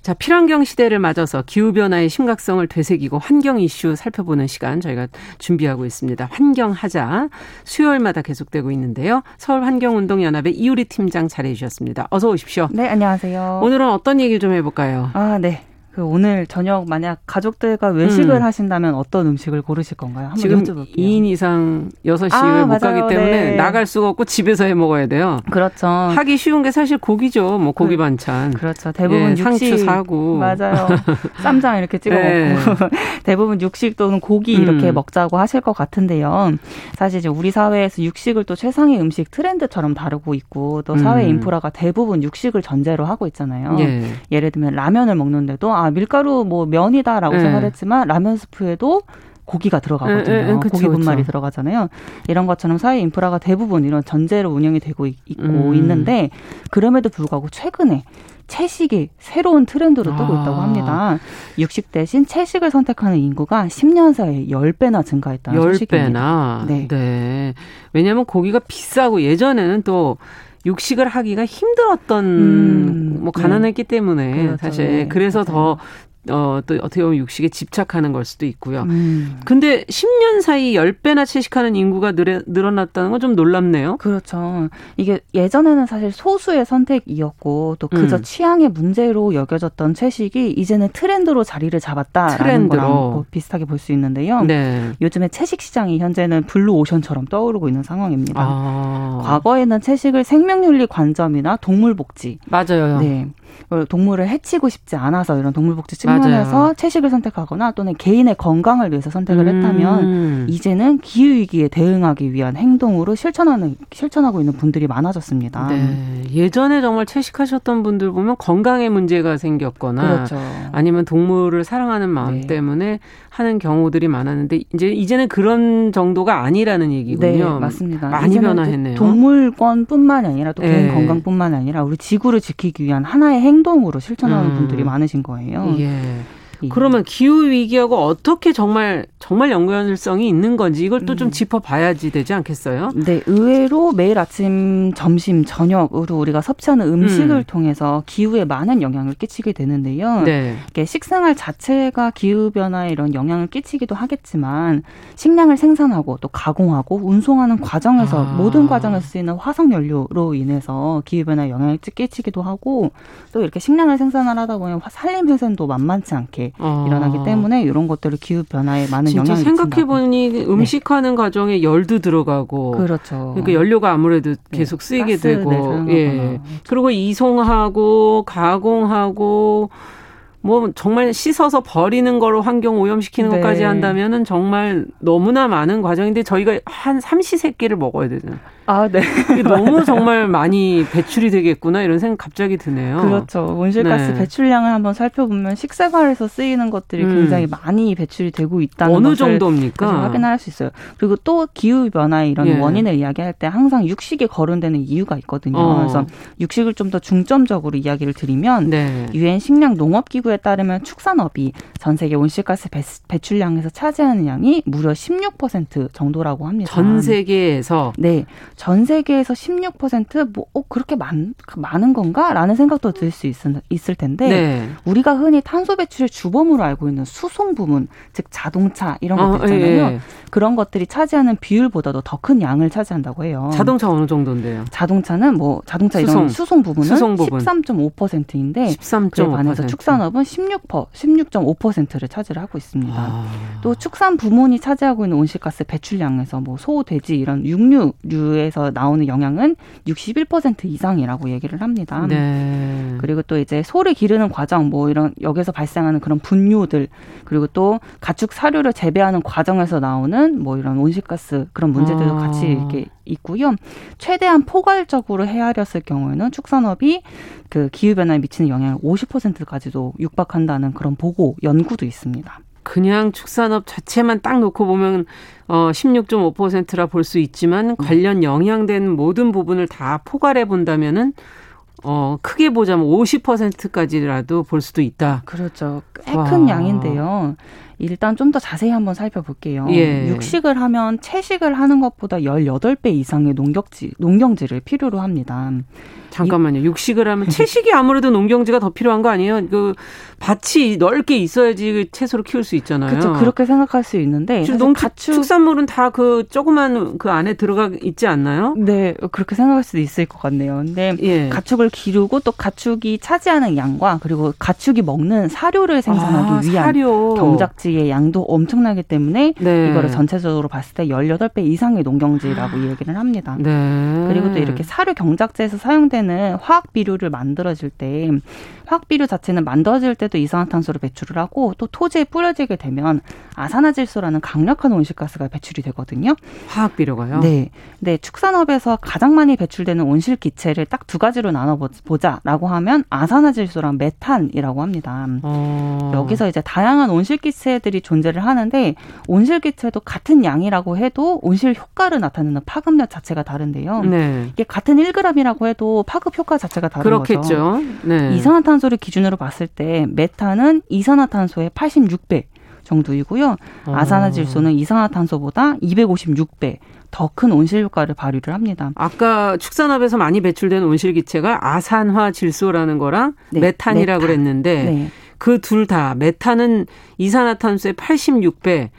자, 필환경 시대를 맞아서 기후변화의 심각성을 되새기고 환경 이슈 살펴보는 시간 저희가 준비하고 있습니다. 환경하자. 수요일마다 계속되고 있는데요. 서울환경운동연합의 이우리 팀장 자리해 주셨습니다. 어서 오십시오. 네, 안녕하세요. 오늘은 어떤 얘기를 좀 해볼까요? 아, 네. 그 오늘 저녁 만약 가족들과 외식을 음. 하신다면 어떤 음식을 고르실 건가요? 지금 여쭤볼게요. 2인 이상 6식을 아, 못 가기 때문에 네. 나갈 수가 없고 집에서 해 먹어야 돼요. 그렇죠. 하기 쉬운 게 사실 고기죠. 뭐 고기 그, 반찬. 그렇죠. 대부분 예, 상추 사고 맞아요. [LAUGHS] 쌈장 이렇게 찍어 네. 먹고 [LAUGHS] 대부분 육식 또는 고기 이렇게 음. 먹자고 하실 것 같은데요. 사실 이제 우리 사회에서 육식을 또 최상의 음식 트렌드처럼 다루고 있고 또 사회 음. 인프라가 대부분 육식을 전제로 하고 있잖아요. 예. 예를 들면 라면을 먹는데도 아 밀가루 뭐 면이다라고 네. 생각했지만 라면 스프에도 고기가 들어가거든요. 네, 네, 그쵸, 고기 분말이 그쵸. 들어가잖아요. 이런 것처럼 사회 인프라가 대부분 이런 전제로 운영이 되고 있, 고 음. 있는데 그럼에도 불구하고 최근에 채식이 새로운 트렌드로 뜨고 아. 있다고 합니다. 육식 대신 채식을 선택하는 인구가 10년 사이에 10배나 증가했다는 10배나. 소식입니다. 네. 네. 왜냐하면 고기가 비싸고 예전에는 또 육식을 하기가 힘들었던 음, 뭐 가난했기 네. 때문에 그렇죠. 사실 네. 그래서 맞아요. 더 어, 또 어떻게 보면 육식에 집착하는 걸 수도 있고요. 음. 근데 10년 사이 10배나 채식하는 인구가 늘 늘어났다는 건 좀 놀랍네요. 그렇죠. 이게 예전에는 사실 소수의 선택이었고 또 그저 음. 취향의 문제로 여겨졌던 채식이 이제는 트렌드로 자리를 잡았다라는 트렌드로. 거랑 뭐 비슷하게 볼 수 있는데요. 네. 요즘에 채식 시장이 현재는 블루 오션처럼 떠오르고 있는 상황입니다. 아. 과거에는 채식을 생명윤리 관점이나 동물 복지 맞아요. 네. 동물을 해치고 싶지 않아서 이런 동물복지 측면에서 맞아요. 채식을 선택하거나 또는 개인의 건강을 위해서 선택을 음. 했다면 이제는 기후 위기에 대응하기 위한 행동으로 실천하는 실천하고 있는 분들이 많아졌습니다. 네. 예전에 정말 채식하셨던 분들 보면 건강에 문제가 생겼거나 그렇죠. 아니면 동물을 사랑하는 마음 네. 때문에 하는 경우들이 많았는데 이제 이제는 그런 정도가 아니라는 얘기군요. 네, 맞습니다. 많이 변화했네요. 동물권뿐만 아니라 또 개인 네. 건강뿐만 아니라 우리 지구를 지키기 위한 하나의 행동으로 실천하는 음. 분들이 많으신 거예요. 예. 예. 그러면 기후 위기하고 어떻게 정말 정말 연관성이 있는 건지 이걸 또좀 음. 짚어봐야지 되지 않겠어요? 네, 의외로 매일 아침, 점심, 저녁으로 우리가 섭취하는 음식을 음. 통해서 기후에 많은 영향을 끼치게 되는데요. 네. 식생활 자체가 기후 변화에 이런 영향을 끼치기도 하겠지만 식량을 생산하고 또 가공하고 운송하는 과정에서 아. 모든 과정에서 쓰이는 화석 연료로 인해서 기후 변화에 영향을 끼치기도 하고 또 이렇게 식량을 생산을 하다 보면 산림 회생도 만만치 않게 아. 일어나기 때문에 이런 것들을 기후 변화에 많은 영향을 생각해 보니 네. 음식하는 네. 과정에 열도 들어가고 그렇죠. 그러니까 연료가 아무래도 네. 계속 쓰이게 가스, 되고 네, 예. 그리고 이송하고 가공하고 뭐 정말 씻어서 버리는 거로 환경 오염시키는 네. 것까지 한다면은 정말 너무나 많은 과정인데 저희가 한 삼시세끼를 먹어야 되잖아요. 아, 네. 너무 정말 많이 배출이 되겠구나 이런 생각 갑자기 드네요. 그렇죠. 온실가스 네. 배출량을 한번 살펴보면 식생활에서 쓰이는 것들이 음. 굉장히 많이 배출이 되고 있다는 어느 정도입니까? 확인할 수 있어요. 그리고 또 기후 변화의 이런 예. 원인을 이야기할 때 항상 육식이 거론되는 이유가 있거든요. 어. 그래서 육식을 좀 더 중점적으로 이야기를 드리면 네. 유엔 네. 식량 농업 기구에 따르면 축산업이 전 세계 온실가스 배 출량에서 차지하는 양이 무려 16% 정도라고 합니다. 전 세계에서 네. 전 세계에서 16%뭐 어, 그렇게 많, 많은 건가라는 생각도 들 수 있을 텐데 네. 우리가 흔히 탄소 배출의 주범으로 알고 있는 수송 부문, 즉 자동차 이런 것들 어, 있잖아요. 예, 예. 그런 것들이 차지하는 비율보다도 더 큰 양을 차지한다고 해요. 자동차 어느 정도인데요? 자동차는 뭐 자동차 수송. 이런 수송 부분은 수송 부분. 13.5%인데 13.5%. 그에 반해서 축산업은 16% 16.5%를 차지를 하고 있습니다. 아. 또 축산 부문이 차지하고 있는 온실가스 배출량에서 뭐 소, 돼지 이런 육류류 에서 나오는 영향은 61% 이상이라고 얘기를 합니다. 네. 그리고 또 이제 소를 기르는 과정 뭐 이런 여기서 발생하는 그런 분뇨들 그리고 또 가축 사료를 재배하는 과정에서 나오는 뭐 이런 온실가스 그런 문제들도 아. 같이 이렇게 있고요. 최대한 포괄적으로 헤아렸을 경우에는 축산업이 그 기후 변화에 미치는 영향을 50%까지도 육박한다는 그런 보고 연구도 있습니다. 그냥 축산업 자체만 딱 놓고 보면 어 16.5%라 볼 수 있지만 관련 영향된 모든 부분을 다 포괄해 본다면은 어, 크게 보자면 50%까지라도 볼 수도 있다. 그렇죠. 꽤큰 양인데요. 일단 좀 더 자세히 한번 살펴볼게요. 예. 육식을 하면 채식을 하는 것보다 18배 이상의 농격지, 농경지를 필요로 합니다. 잠깐만요. 육식을 하면 [LAUGHS] 채식이 아무래도 농경지가 더 필요한 거 아니에요? 그 밭이 넓게 있어야지 채소를 키울 수 있잖아요. 그렇죠. 그렇게 생각할 수 있는데 농 가축 축산물은 다 그 조그만 그 안에 들어가 있지 않나요? 네, 그렇게 생각할 수도 있을 것 같네요. 근데 예. 가축을 기르고 또 가축이 차지하는 양과 그리고 가축이 먹는 사료를 생산하기 아, 위한 사료. 경작지 의 양도 엄청나기 때문에 네. 이거를 전체적으로 봤을 때 18배 이상의 농경지라고 얘기를 합니다. 네. 그리고 또 이렇게 사료 경작지에서 사용되는 화학 비료를 만들어질 때 화학 비료 자체는 만들어질 때도 이산화탄소를 배출을 하고 또 토지에 뿌려지게 되면 아산화질소라는 강력한 온실가스가 배출이 되거든요. 화학 비료가요? 네. 네, 축산업에서 가장 많이 배출되는 온실 기체를 딱 두 가지로 나눠 보자라고 하면 아산화질소랑 메탄이라고 합니다. 어. 여기서 이제 다양한 온실 기체들이 존재를 하는데 온실 기체도 같은 양이라고 해도 온실 효과를 나타내는 파급력 자체가 다른데요. 네. 이게 같은 1g이라고 해도 파급 효과 자체가 다른 그렇겠죠. 거죠. 네. 이산화탄소 이산화탄소를 기준으로 봤을 때 메탄은 이산화탄소의 86배 정도이고요. 어. 아산화질소는 이산화탄소보다 256배 더 큰 온실 효과를 발휘를 합니다. 아까 축산업에서 많이 배출되는 온실기체가 아산화질소라는 거랑 네, 메탄이라고 메탄. 그랬는데 네. 그둘 다 메탄은 이산화탄소의 86배,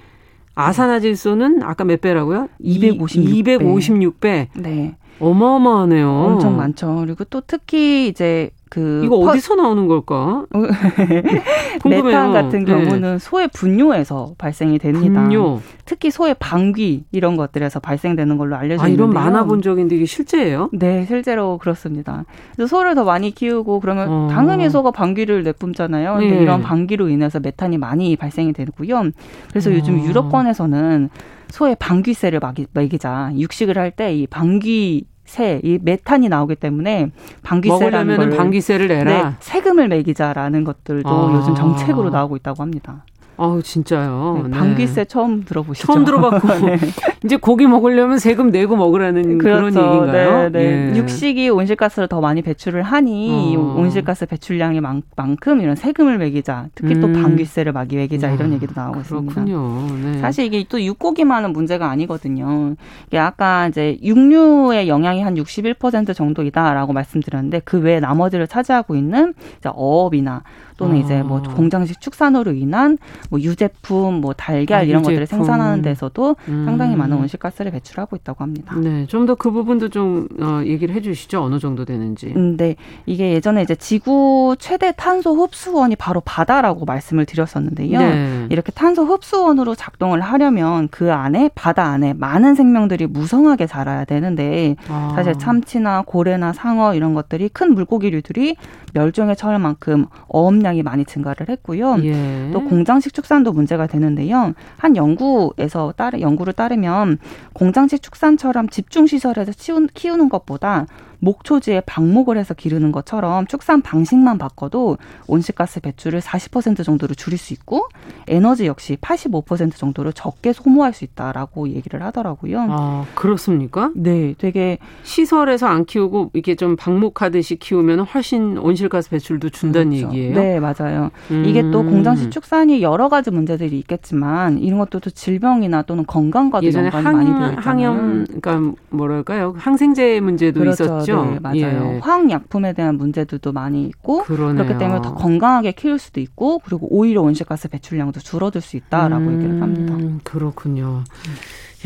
아산화질소는 아까 몇 배라고요? 256배. 256배. 네. 어마어마하네요. 엄청 많죠. 그리고 또 특히 이제 그 이거 어디서 나오는 걸까? [LAUGHS] 메탄 같은 네. 경우는 네. 소의 분뇨에서 발생이 됩니다. 분뇨. 특히 소의 방귀 이런 것들에서 발생되는 걸로 알려져 있는데요. 아, 이런 만화 본 적인데 이게 실제예요? 네, 실제로 그렇습니다. 그래서 소를 더 많이 키우고 그러면 어. 당연히 소가 방귀를 내뿜잖아요. 근데 네. 이런 방귀로 인해서 메탄이 많이 발생이 되고요. 그래서 어. 요즘 유럽권에서는 소의 방귀세를 먹이자 육식을 할 때 이 방귀 세, 이 메탄이 나오기 때문에 방귀세라는 걸 방귀세를 내라. 네, 세금을 매기자라는 것들도 아. 요즘 정책으로 나오고 있다고 합니다. 아우 진짜요. 네, 방귀세 네. 처음 들어보시죠? 처음 들어봤고 [LAUGHS] 네. 이제 고기 먹으려면 세금 내고 먹으라는 그렇죠. 그런 얘기인가요? 네, 네. 예. 육식이 온실가스를 더 많이 배출을 하니 어. 온실가스 배출량이 만큼 이런 세금을 매기자. 특히 음. 또 방귀세를 막이 매기자 야, 이런 얘기도 나오고 그렇군요. 있습니다. 네. 사실 이게 또 육고기만은 문제가 아니거든요. 이게 아까 이제 육류의 영향이 한 61% 정도이다라고 말씀드렸는데 그 외에 나머지를 차지하고 있는 어업이나 또는 아. 이제 뭐 아. 공장식 축산으로 인한 뭐 유제품, 뭐 달걀 아, 이런 유제품. 것들을 생산하는 데서도 음. 상당히 많은 온실가스를 배출하고 있다고 합니다. 네, 좀 더 그 부분도 좀 어, 얘기를 해주시죠. 어느 정도 되는지. 음, 네, 이게 예전에 이제 지구 최대 탄소 흡수원이 바로 바다라고 말씀을 드렸었는데요. 네. 이렇게 탄소 흡수원으로 작동을 하려면 그 안에 바다 안에 많은 생명들이 무성하게 자라야 되는데 아. 사실 참치나 고래나 상어 이런 것들이 큰 물고기류들이 멸종에 처할 만큼 어업량이 많이 증가를 했고요. 예. 또 공장식 축산도 문제가 되는데요. 한 연구에서 따르 연구를 따르면 공장식 축산처럼 집중 시설에서 키우는 것보다 목초지에 방목을 해서 기르는 것처럼 축산 방식만 바꿔도 온실가스 배출을 40% 정도로 줄일 수 있고 에너지 역시 85% 정도로 적게 소모할 수 있다라고 얘기를 하더라고요. 아, 그렇습니까? 네, 되게 시설에서 안 키우고 이게 좀 방목하듯이 키우면 훨씬 온실가스 배출도 준다는 그렇죠. 얘기예요. 네, 맞아요. 음. 이게 또 공장식 축산이 여러 가지 문제들이 있겠지만 이런 것도 또 질병이나 또는 건강과도 연관이 항, 많이 되어 있잖아요. 항염 그러니까 뭐랄까요? 항생제 문제도 그렇죠. 있었죠. 있죠. 네, 맞아요. 예. 화학약품에 대한 문제들도 많이 있고 그러네요. 그렇기 때문에 더 건강하게 키울 수도 있고 그리고 오히려 온실가스 배출량도 줄어들 수 있다라고 음, 얘기를 합니다. 그렇군요.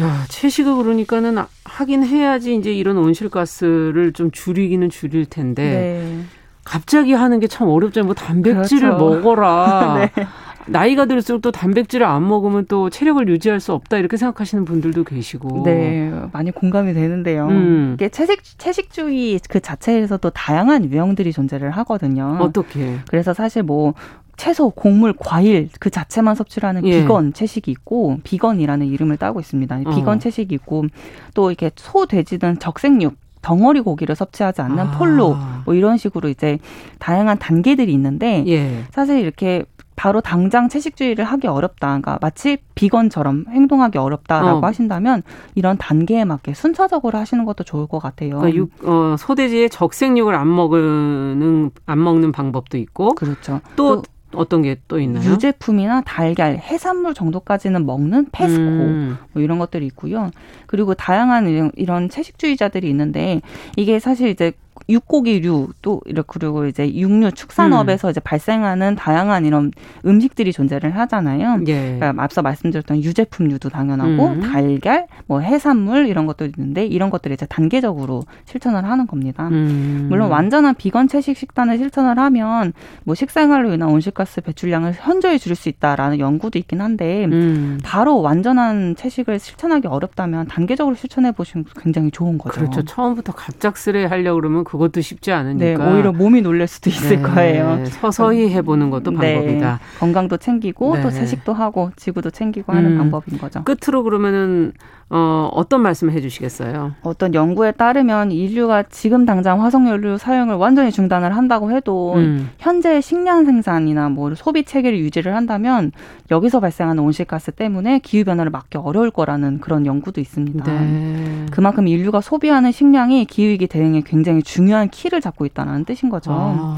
야, 채식을 그러니까는 하긴 해야지 이제 이런 온실가스를 좀 줄이기는 줄일 텐데 네. 갑자기 하는 게 참 어렵잖아요. 뭐 단백질을 그렇죠. 먹어라. [LAUGHS] 네. 나이가 들수록 또 단백질을 안 먹으면 또 체력을 유지할 수 없다 이렇게 생각하시는 분들도 계시고. 네, 많이 공감이 되는데요. 음. 이게 채식 채식주의 그 자체에서도 다양한 유형들이 존재를 하거든요. 어떻게? 그래서 사실 뭐 채소, 곡물, 과일 그 자체만 섭취를 하는 예. 비건 채식이 있고 비건이라는 이름을 따고 있습니다. 어. 비건 채식이 있고 또 이렇게 소, 돼지 등 적색육 덩어리 고기를 섭취하지 않는 아. 폴로 뭐 이런 식으로 이제 다양한 단계들이 있는데 예. 사실 이렇게 바로 당장 채식주의를 하기 어렵다. 그러니까 마치 비건처럼 행동하기 어렵다라고 어. 하신다면 이런 단계에 맞게 순차적으로 하시는 것도 좋을 것 같아요. 그러니까 육, 어, 소돼지의 적색육을 안 먹는 안 먹는 방법도 있고, 그렇죠. 또, 또 어떤 게 또 있나요? 유제품이나 달걀, 해산물 정도까지는 먹는 페스코 음. 뭐 이런 것들이 있고요. 그리고 다양한 이런, 이런 채식주의자들이 있는데 이게 사실 이제 육고기류 또 이렇게 그리고 이제 육류 축산업에서 음. 이제 발생하는 다양한 이런 음식들이 존재를 하잖아요. 예. 그러니까 앞서 말씀드렸던 유제품류도 당연하고 음. 달걀, 뭐 해산물 이런 것도 있는데 이런 것들을 이제 단계적으로 실천을 하는 겁니다. 음. 물론 완전한 비건 채식 식단을 실천을 하면 뭐 식생활로 인한 온실가스 배출량을 현저히 줄일 수 있다라는 연구도 있긴 한데 음. 바로 완전한 채식을 실천하기 어렵다면 단계적으로 실천해 보시면 굉장히 좋은 거죠. 그렇죠. 처음부터 갑작스레 하려고 그러면 그 것도 쉽지 않으니까. 네, 오히려 몸이 놀랄 수도 있을 네, 거예요. 서서히 해보는 것도 네, 방법이다. 건강도 챙기고 또 채식도 네. 하고 지구도 챙기고 하는 음, 방법인 거죠. 끝으로 그러면은 어, 어떤 말씀을 해주시겠어요? 어떤 연구에 따르면 인류가 지금 당장 화석연료 사용을 완전히 중단을 한다고 해도 음. 현재 식량 생산이나 뭐 소비 체계를 유지를 한다면 여기서 발생하는 온실가스 때문에 기후 변화를 막기 어려울 거라는 그런 연구도 있습니다. 네. 그만큼 인류가 소비하는 식량이 기후위기 대응에 굉장히 중요 한 키를 잡고 있다는 뜻인 거죠. 아.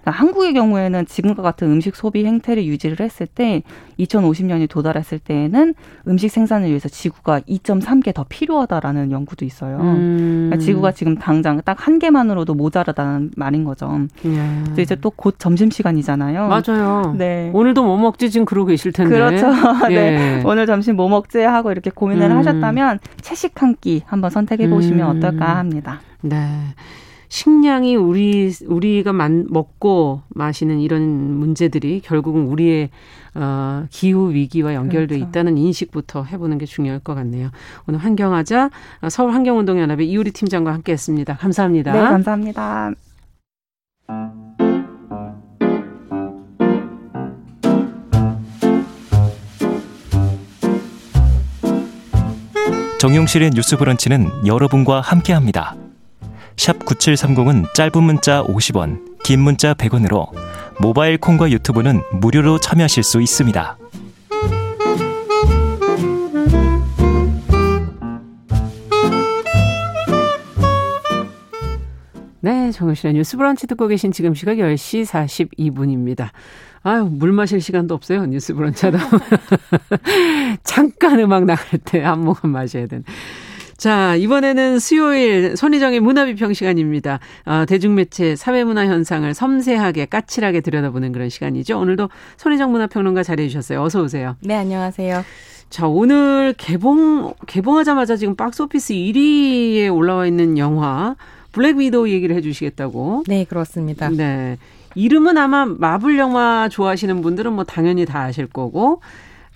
그러니까 한국의 경우에는 지금과 같은 음식 소비 행태를 유지를 했을 때 2050년이 도달했을 때에는 음식 생산을 위해서 지구가 2.3개 더 필요하다라는 연구도 있어요. 음. 그러니까 지구가 지금 당장 딱 한 개만으로도 모자라다는 말인 거죠. 예. 이제 또 곧 점심 시간이잖아요. 맞아요. 네. 오늘도 뭐 먹지 지금 그러고 계실 텐데. 그렇죠. [LAUGHS] 네. 예. 오늘 점심 뭐 먹지 하고 이렇게 고민을 음. 하셨다면 채식 한 끼 한번 선택해 보시면 음. 어떨까 합니다. 네. 식량이 우리 우리가 만, 먹고 마시는 이런 문제들이 결국은 우리의 어, 기후 위기와 연결돼 그렇죠. 있다는 인식부터 해보는 게 중요할 것 같네요. 오늘 환경하자 서울 환경운동연합의 이우리 팀장과 함께했습니다. 감사합니다. 네, 감사합니다. 정용실의 뉴스 브런치는 여러분과 함께합니다. 샵 9730은 짧은 문자 50원, 긴 문자 100원으로 모바일 콩과 유튜브는 무료로 참여하실 수 있습니다. 네, 정우실의 뉴스 브런치 듣고 계신 지금 시각 10시 42분입니다. 아유, 물 마실 시간도 없어요. 뉴스 브런치 하다 [LAUGHS] 잠깐 음악 나갈 때 한 모금 마셔야 되는. 자, 이번에는 수요일 손희정의 문화비평 시간입니다. 어, 대중매체 사회문화 현상을 섬세하게 까칠하게 들여다보는 그런 시간이죠. 오늘도 손희정 문화평론가 자리해 주셨어요. 어서 오세요. 네, 안녕하세요. 자, 오늘 개봉 개봉하자마자 지금 박스오피스 1위에 올라와 있는 영화 블랙 위도우 얘기를 해 주시겠다고. 네, 그렇습니다. 네. 이름은 아마 마블 영화 좋아하시는 분들은 뭐 당연히 다 아실 거고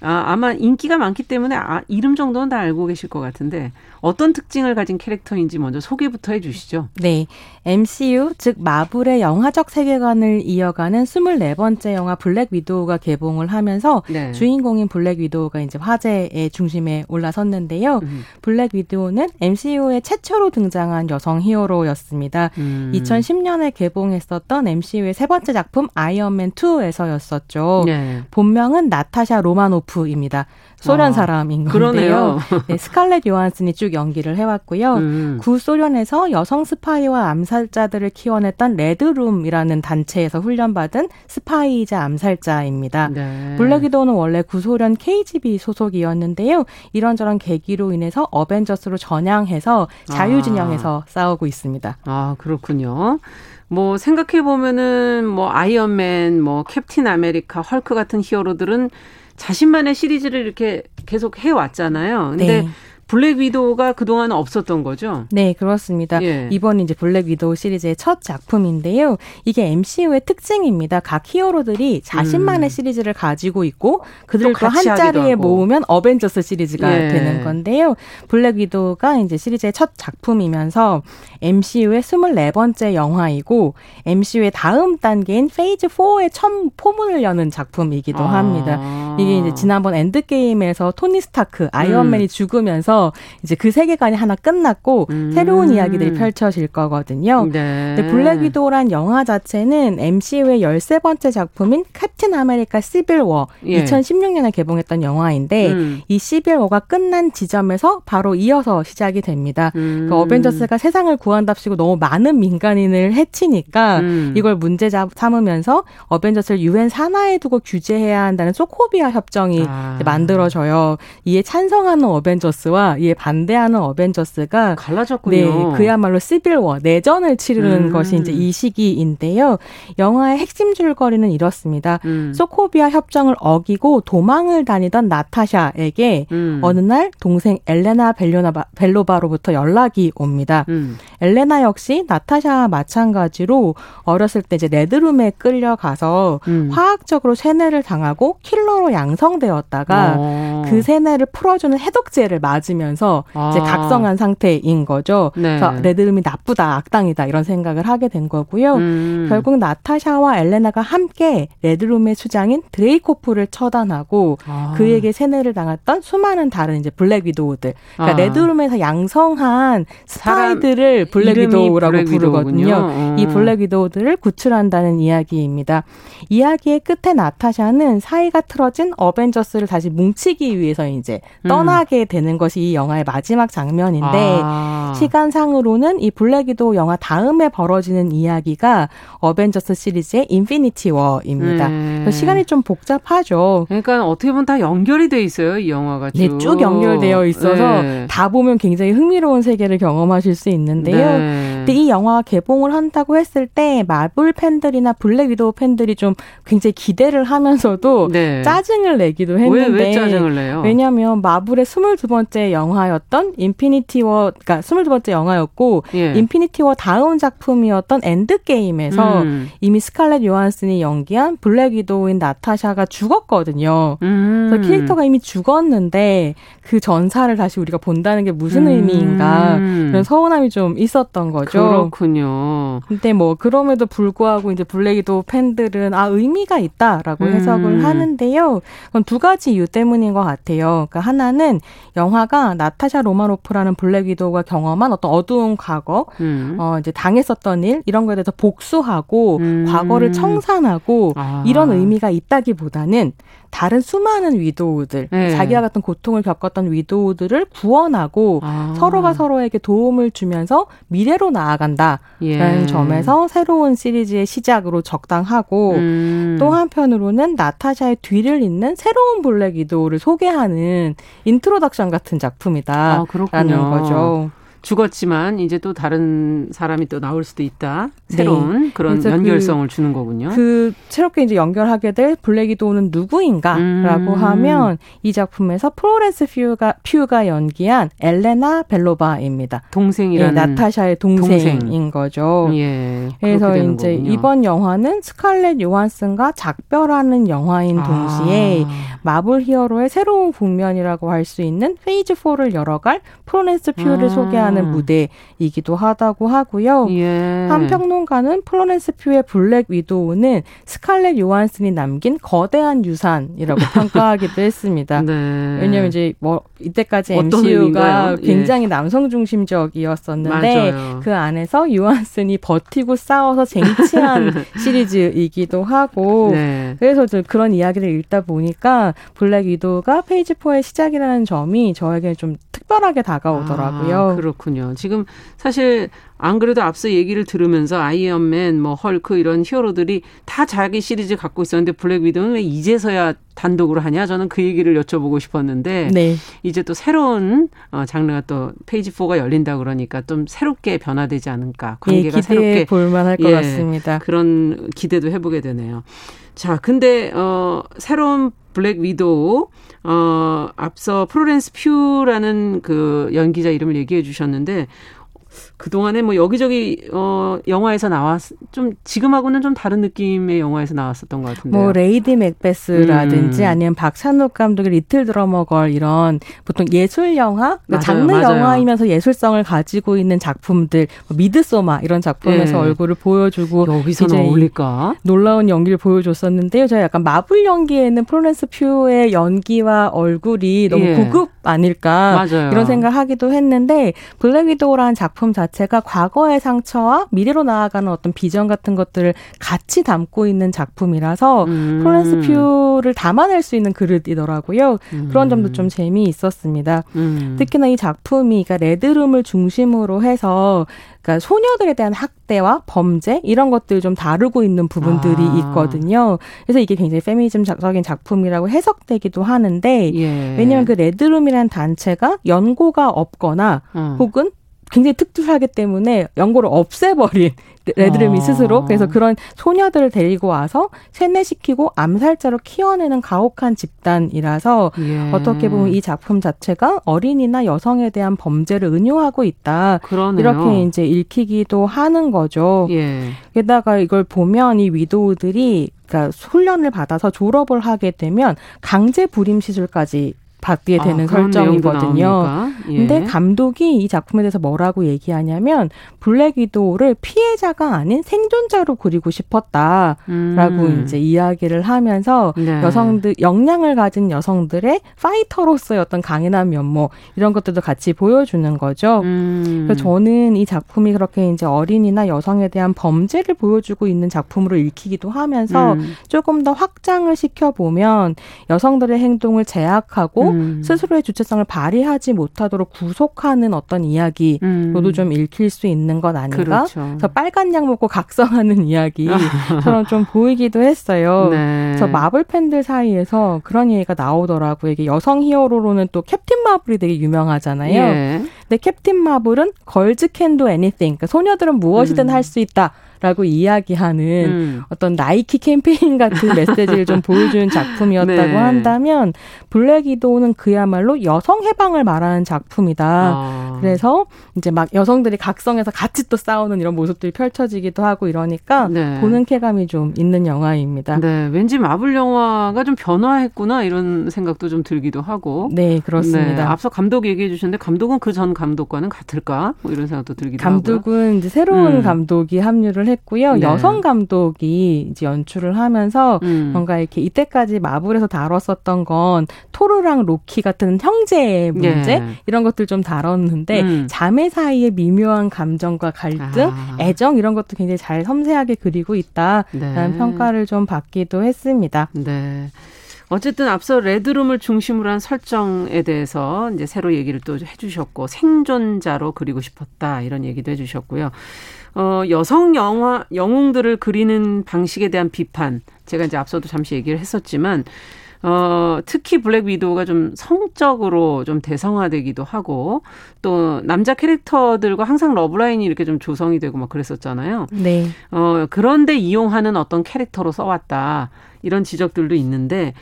아, 아마 인기가 많기 때문에 아, 이름 정도는 다 알고 계실 것 같은데 어떤 특징을 가진 캐릭터인지 먼저 소개부터 해주시죠. 네. MCU, 즉 마블의 영화적 세계관을 이어가는 24번째 영화 블랙 위도우가 개봉을 하면서 네. 주인공인 블랙 위도우가 이제 화제의 중심에 올라섰는데요. 음. 블랙 위도우는 MCU에 최초로 등장한 여성 히어로였습니다. 음. 2010년에 개봉했었던 MCU의 세 번째 작품 아이언맨 2에서였었죠. 네. 본명은 나타샤 로마노프입니다. 소련 아, 사람인 건데요. [LAUGHS] 네, 스칼렛 요한슨이 쭉 연기를 해왔고요. 음. 구소련에서 여성 스파이와 암살자들을 키워냈던 레드룸이라는 단체에서 훈련받은 스파이자 암살자입니다. 네. 블랙 위도우는 원래 구소련 KGB 소속이었는데요. 이런저런 계기로 인해서 어벤져스로 전향해서 자유진영에서 아. 싸우고 있습니다. 아 그렇군요. 뭐 생각해 보면은 뭐 아이언맨, 뭐 캡틴 아메리카, 헐크 같은 히어로들은 자신만의 시리즈를 이렇게 계속 해왔잖아요. 근데 네. 블랙 위도우가 그동안 없었던 거죠? 네, 그렇습니다. 예. 이번 이제 블랙 위도우 시리즈의 첫 작품인데요. 이게 MCU의 특징입니다. 각 히어로들이 자신만의 음. 시리즈를 가지고 있고 그들을 또 한 자리에 모으면 어벤져스 시리즈가 예. 되는 건데요. 블랙 위도우가 이제 시리즈의 첫 작품이면서 MCU의 24번째 영화이고 MCU의 다음 단계인 phase 4의 첫 포문을 여는 작품이기도 아. 합니다. 이게 이제 지난번 엔드게임에서 토니 스타크 아이언맨이 음. 죽으면서 하면서 이제 그 세계관이 하나 끝났고 음. 새로운 이야기들이 펼쳐질 거거든요. 네. 근데 블랙 위도우란 영화 자체는 MCU의 13번째 작품인 캡틴 아메리카 시빌 워 예. 2016년에 개봉했던 영화인데 음. 이 시빌 워가 끝난 지점에서 바로 이어서 시작이 됩니다. 음. 그 어벤져스가 세상을 구한답시고 너무 많은 민간인을 해치니까 음. 이걸 문제 삼으면서 어벤져스를 유엔 산하에 두고 규제해야 한다는 소코비아 협정이 아. 만들어져요. 이에 찬성하는 어벤져스와 이에 반대하는 어벤져스가 갈라졌군요. 네, 그야말로 시빌워 내전을 치르는 음. 것이 이제 이 시기인데요. 영화의 핵심 줄거리는 이렇습니다. 음. 소코비아 협정을 어기고 도망을 다니던 나타샤에게 음. 어느 날 동생 엘레나 벨로나 벨로바로부터 연락이 옵니다. 음. 엘레나 역시 나타샤와 마찬가지로 어렸을 때 이제 레드룸에 끌려가서 음. 화학적으로 세뇌를 당하고 킬러로 양성되었다가 어. 그 세뇌를 풀어주는 해독제를 맞 으면서 아. 이제 각성한 상태인 거죠. 네. 그래서 레드룸이 나쁘다, 악당이다 이런 생각을 하게 된 거고요. 음. 결국 나타샤와 엘레나가 함께 레드룸의 수장인 드레이코프를 처단하고 아. 그에게 세뇌를 당했던 수많은 다른 이제 블랙 위도우들, 그러니까 아. 레드룸에서 양성한 스파이들을 블랙 위도우라고 블랙 부르거든요. 어. 이 블랙 위도우들을 구출한다는 이야기입니다. 이야기의 끝에 나타샤는 사이가 틀어진 어벤져스를 다시 뭉치기 위해서 이제 음. 떠나게 되는 것이 이 영화의 마지막 장면인데 아. 시간상으로는 이 블랙 위도우 영화 다음에 벌어지는 이야기가 어벤져스 시리즈의 인피니티 워입니다. 네. 시간이 좀 복잡하죠. 그러니까 어떻게 보면 다 연결이 돼 있어요, 이 영화가 쭉. 네, 쭉 연결되어 있어서 네. 다 보면 굉장히 흥미로운 세계를 경험하실 수 있는데요. 네. 근데 이 영화가 개봉을 한다고 했을 때 마블 팬들이나 블랙 위도우 팬들이 좀 굉장히 기대를 하면서도 네. 짜증을 내기도 했는데 왜, 왜 짜증을 내요? 왜냐하면 마블의 22번째 영화였던 인피니티 워 그러니까 22번째 영화였고 예. 인피니티 워 다음 작품이었던 엔드 게임에서 음. 이미 스칼렛 요한슨이 연기한 블랙 위도우인 나타샤가 죽었거든요. 음. 그래서 캐릭터가 이미 죽었는데 그 전사를 다시 우리가 본다는 게 무슨 음. 의미인가 그런 서운함이 좀 있었던 거죠. 그렇군요. 근데 뭐 그럼에도 불구하고 이제 블랙이도 팬들은 아 의미가 있다라고 음. 해석을 하는데요. 그건 두 가지 이유 때문인 것 같아요. 그러니까 하나는 영화가 나타샤 로마노프라는 블랙 위도우가 경험한 어떤 어두운 과거, 음. 어 이제 당했었던 일 이런 거에 대해서 복수하고 음. 과거를 청산하고 아. 이런 의미가 있다기보다는 다른 수많은 위도우들, 네. 자기와 같은 고통을 겪었던 위도우들을 구원하고 아. 서로가 서로에게 도움을 주면서 미래로 나아간다라는 예. 점에서 새로운 시리즈의 시작으로 적당하고 음. 또 한편으로는 나타샤의 뒤를 잇는 새로운 블랙 위도우를 소개하는 introduction 같은 작품이다라는 아, 거죠. 죽었지만 이제 또 다른 사람이 또 나올 수도 있다. 새로운 네. 그런 연결성을 그, 주는 거군요. 그 새롭게 이제 연결하게 될 블랙 위도우는 누구인가라고 음. 하면 이 작품에서 플로렌스 퓨가 퓨가 연기한 옐레나 벨로바입니다. 동생이라는 네, 나타샤의 동생인 동생. 거죠. 예. 그래서 이제 거군요. 이번 영화는 스칼렛 요한슨과 작별하는 영화인 아. 동시에 마블 히어로의 새로운 국면이라고 할 수 있는 phase 4를 열어갈 플로렌스 퓨를 아. 소개하는 하는 음. 무대이기도 하다고 하고요. 예. 한 평론가는 플로렌스 퓨의 블랙 위도우는 스칼렛 요한슨이 남긴 거대한 유산이라고 [LAUGHS] 평가하기도 했습니다. 네. 왜냐하면 이제 뭐 이때까지 MCU가 예. 굉장히 예. 남성 중심적이었었는데 맞아요. 그 안에서 요한슨이 버티고 싸워서 쟁취한 [LAUGHS] 시리즈이기도 하고 네. 그래서 그런 이야기를 읽다 보니까 블랙 위도우가 phase 4의 시작이라는 점이 저에게 좀 특별하게 다가오더라고요. 아, 그렇군요. 지금 사실 안 그래도 앞서 얘기를 들으면서 아이언맨, 뭐 헐크 이런 히어로들이 다 자기 시리즈 갖고 있었는데 블랙 위도우는 왜 이제서야 단독으로 하냐? 저는 그 얘기를 여쭤보고 싶었는데 네. 이제 또 새로운 어, 장르가 또 phase 4가 열린다 그러니까 좀 새롭게 변화되지 않을까? 관계가 예, 새롭게 볼만할 것 예, 같습니다. 그런 기대도 해보게 되네요. 자, 근데 어 새로운 블랙 위도우 어 앞서 플로렌스 퓨라는 그 연기자 이름을 얘기해 주셨는데 그동안에 뭐 여기저기 어 영화에서 나왔 좀 지금하고는 좀 다른 느낌의 영화에서 나왔었던 것 같은데. 뭐 레이디 맥베스라든지 음. 아니면 박찬욱 감독의 리틀 드러머 걸 이런 보통 예술 영화, 그러니까 장르 맞아요. 영화이면서 예술성을 가지고 있는 작품들, 뭐 미드소마 이런 작품에서 네. 얼굴을 보여주고 여기서 어울릴까? 놀라운 연기를 보여줬었는데요. 제가 약간 마블 연기에는 플로렌스 퓨의 연기와 얼굴이 너무 예. 고급 아닐까 맞아요. 이런 생각을 하기도 했는데 블랙 위도우라는 작품 자체 가 과거의 상처와 미래로 나아가는 어떤 비전 같은 것들을 같이 담고 있는 작품이라서 음. 플로렌스 퓨를 담아낼 수 있는 그릇이더라고요. 음. 그런 점도 좀 재미있었습니다. 음. 특히나 이 작품이 그러니까 레드룸을 중심으로 해서 그러니까 소녀들에 대한 학대와 범죄 이런 것들 좀 다루고 있는 부분들이 아. 있거든요. 그래서 이게 굉장히 페미니즘적인 작품이라고 해석되기도 하는데 예. 왜냐하면 그 레드룸이라는 단체가 연고가 없거나 음. 혹은 굉장히 특출하기 때문에 연고를 없애버린 레드름이 아. 스스로 그래서 그런 소녀들을 데리고 와서 세뇌시키고 암살자로 키워내는 가혹한 집단이라서 예. 어떻게 보면 이 작품 자체가 어린이나 여성에 대한 범죄를 은유하고 있다 그러네요. 이렇게 이제 읽히기도 하는 거죠. 예. 게다가 이걸 보면 이 위도우들이 그러니까 훈련을 받아서 졸업을 하게 되면 강제 불임 시술까지 받게 아, 되는 아, 설정이거든요. 예. 근데 감독이 이 작품에 대해서 뭐라고 얘기하냐면 블랙 위도우를 피해자가 아닌 생존자로 그리고 싶었다라고 음. 이제 이야기를 하면서 네. 여성들 역량을 가진 여성들의 파이터로서의 어떤 강인한 면모 이런 것들도 같이 보여주는 거죠. 음. 그래서 저는 이 작품이 그렇게 이제 어린이나 여성에 대한 범죄를 보여주고 있는 작품으로 읽히기도 하면서 음. 조금 더 확장을 시켜 보면 여성들의 행동을 제약하고 음. 스스로의 주체성을 발휘하지 못하도록 구속하는 어떤 이야기로도 음. 좀 읽힐 수 있는 것 아닌가? 그렇죠. 그래서 빨간 약 먹고 각성하는 이야기처럼 좀 보이기도 했어요. [LAUGHS] 네. 그래서 마블 팬들 사이에서 그런 얘기가 나오더라고요. 이게 여성 히어로로는 또 캡틴 마블이 되게 유명하잖아요. 예. 근데 캡틴 마블은 걸즈 캔도 애니띵, 그러니까 소녀들은 무엇이든 음. 할수 있다. 라고 이야기하는 음. 어떤 나이키 캠페인 같은 [LAUGHS] 메시지를 좀 보여주는 작품이었다고 네. 한다면 블랙 이도우는 그야말로 여성 해방을 말하는 작품이다. 아. 그래서 이제 막 여성들이 각성해서 같이 또 싸우는 이런 모습들이 펼쳐지기도 하고 이러니까 네. 보는 쾌감이 좀 있는 영화입니다. 네, 왠지 마블 영화가 좀 변화했구나 이런 생각도 좀 들기도 하고. 네, 그렇습니다. 네, 앞서 감독 얘기해 주셨는데 감독은 그 전 감독과는 같을까? 뭐 이런 생각도 들기도 감독은 하고요. 감독은 이제 새로운 음. 감독이 합류를 했고요. 네. 여성 감독이 이제 연출을 하면서 음. 뭔가 이렇게 이때까지 마블에서 다뤘었던 건 토르랑 로키 같은 형제의 문제 네. 이런 것들 좀 다뤘는데 음. 자매 사이의 미묘한 감정과 갈등, 아. 애정 이런 것도 굉장히 잘 섬세하게 그리고 있다라는 네. 평가를 좀 받기도 했습니다. 네. 어쨌든 앞서 레드룸을 중심으로 한 설정에 대해서 이제 새로 얘기를 또 해주셨고 생존자로 그리고 싶었다 이런 얘기도 해주셨고요. 어, 여성 영화 영웅들을 그리는 방식에 대한 비판 제가 이제 앞서도 잠시 얘기를 했었지만 어, 특히 블랙 위도우가 좀 성적으로 좀 대상화되기도 하고 또 남자 캐릭터들과 항상 러브라인이 이렇게 좀 조성이 되고 막 그랬었잖아요. 네. 어, 그런데 이용하는 어떤 캐릭터로 써왔다. 이런 지적들도 있는데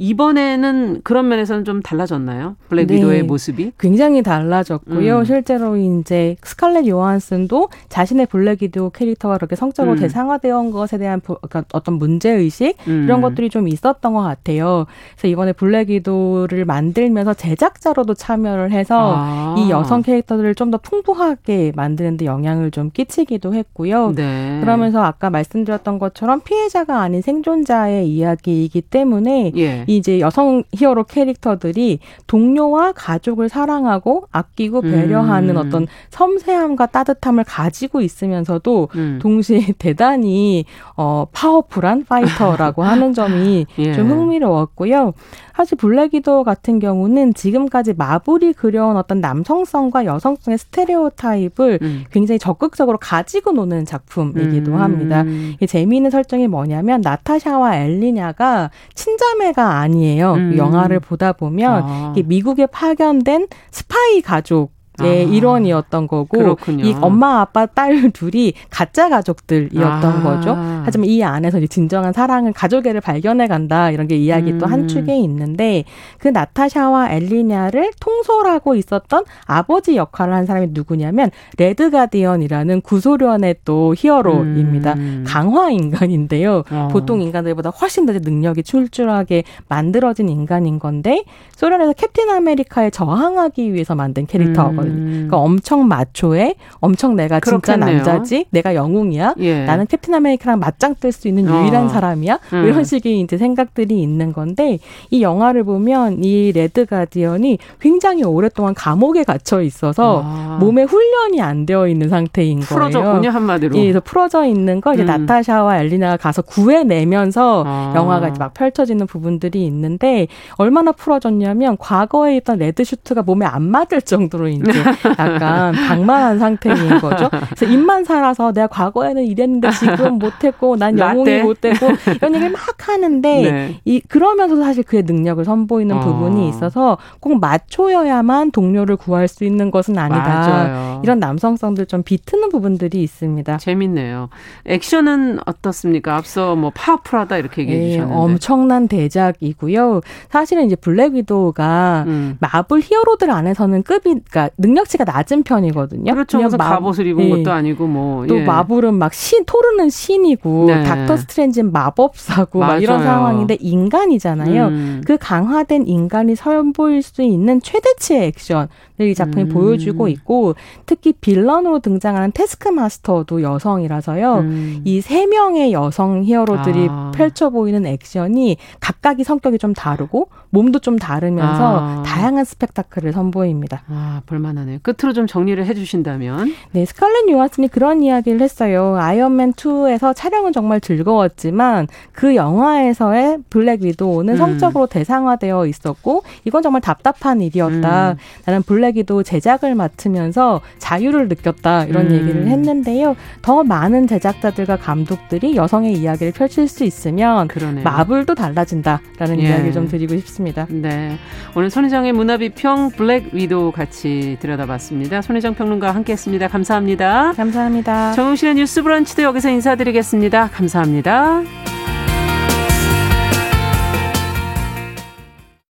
이번에는 그런 면에서는 좀 달라졌나요? 블랙 네. 위도우의 모습이? 굉장히 달라졌고요. 음. 실제로 이제 스칼렛 요한슨도 자신의 블랙 위도우 캐릭터가 그렇게 성적으로 음. 대상화되어 온 것에 대한 그러니까 어떤 문제 의식 음. 이런 것들이 좀 있었던 것 같아요. 그래서 이번에 블랙 위도를 만들면서 제작자로도 참여를 해서 아. 이 여성 캐릭터들을 좀 더 풍부하게 만드는데 영향을 좀 끼치기도 했고요. 네. 그러면서 아까 말씀드렸던 것처럼 피해자가 아닌 생존자의 이야기이기 때문에 예. 이제 여성 히어로 캐릭터들이 동료와 가족을 사랑하고 아끼고 배려하는 음. 어떤 섬세함과 따뜻함을 가지고 있으면서도 음. 동시에 대단히 어 파워풀한 파이터라고 하는 점이 [LAUGHS] 예. 좀 흥미로웠고요. 사실 블랙 위도우 같은 경우는 지금까지 마블이 그려온 어떤 남성성과 여성성의 스테레오타입을 음. 굉장히 적극적으로 가지고 노는 작품이기도 음. 합니다. 이 재미있는 설정이 뭐냐면 나타샤와 엘리냐가 친자매가 아니에요. 음. 영화를 보다 보면 아. 미국에 파견된 스파이 가족 예, 아. 일원이었던 거고 그렇군요. 이 엄마 아빠 딸 둘이 가짜 가족들이었던 아. 거죠. 하지만 이 안에서 이제 진정한 사랑을 가족애를 발견해 간다 이런 게 이야기 음. 또 한 축에 있는데 그 나타샤와 엘리냐를 통솔하고 있었던 아버지 역할을 한 사람이 누구냐면 레드 가디언이라는 구소련의 또 히어로입니다. 음. 강화 인간인데요. 어. 보통 인간들보다 훨씬 더 능력이 출중하게 만들어진 인간인 건데 소련에서 캡틴 아메리카에 저항하기 위해서 만든 캐릭터거든요. 음. 그러니까 엄청 마초에 엄청 내가 진짜 그렇겠네요. 남자지, 내가 영웅이야, 예. 나는 캡틴 아메리카랑 맞짱 뜰 수 있는 유일한 어. 사람이야. 뭐 음. 이런 식의 이제 생각들이 있는 건데 이 영화를 보면 이 레드 가디언이 굉장히 오랫동안 감옥에 갇혀 있어서 아. 몸에 훈련이 안 되어 있는 상태인 거예요. 풀어졌군요 한마디로. 예, 그래서 풀어져 있는 걸 이제 음. 나타샤와 엘리나가 가서 구해내면서 아. 영화가 이제 막 펼쳐지는 부분들이 있는데 얼마나 풀어졌냐면 과거에 있던 레드 슈트가 몸에 안 맞을 정도로 이제 약간 방만한 상태인 거죠. 그래서 입만 살아서 내가 과거에는 이랬는데 지금 못했고 난 영웅이 못되고 이런 얘기를 막 하는데 네. 이 그러면서도 사실 그의 능력을 선보이는 어. 부분이 있어서 꼭 마초여야만 동료를 구할 수 있는 것은 아니다. 맞아요. 이런 남성성들 좀 비트는 부분들이 있습니다. 재밌네요. 액션은 어떻습니까? 앞서 뭐 파워풀하다 이렇게 얘기해 네, 주셨는데 엄청난 대작이고요. 사실은 이제 블랙 위도우가 음. 마블 히어로들 안에서는 급이 그러니까 능력치가 낮은 편이거든요. 그렇죠. 그래서 마, 갑옷을 입은 네. 것도 아니고 뭐. 또 예. 마블은 막 신, 토르는 신이고 네. 닥터 스트레인지는 마법사고 맞아요. 막 이런 상황인데 인간이잖아요. 음. 그 강화된 인간이 선보일 수 있는 최대치의 액션을 이 작품이 음. 보여주고 있고 특히 빌런으로 등장하는 테스크마스터도 여성이라서요. 음. 이 세 명의 여성 히어로들이 아. 펼쳐 보이는 액션이 각각이 성격이 좀 다르고 몸도 좀 다르면서 아. 다양한 스펙타클을 선보입니다. 아, 볼만하네요. 끝으로 좀 정리를 해주신다면. 네, 스칼렛 요한슨이 그런 이야기를 했어요. 아이언맨 2에서 촬영은 정말 즐거웠지만 그 영화에서의 블랙 위도우는 음. 성적으로 대상화되어 있었고 이건 정말 답답한 일이었다. 음. 나는 블랙 위도우 제작을 맡으면서 자유를 느꼈다 이런 음. 얘기를 했는데요. 더 많은 제작자들과 감독들이 여성의 이야기를 펼칠 수 있으면 그러네요. 마블도 달라진다라는 예. 이야기를 좀 드리고 싶습니다. 네, 오늘 손희정의 문화비평 블랙 위도우 같이 들여다봤습니다. 손혜정 평론가와 함께 했습니다. 감사합니다. 감사합니다. 정용실의 뉴스 브런치도 여기서 인사드리겠습니다. 감사합니다.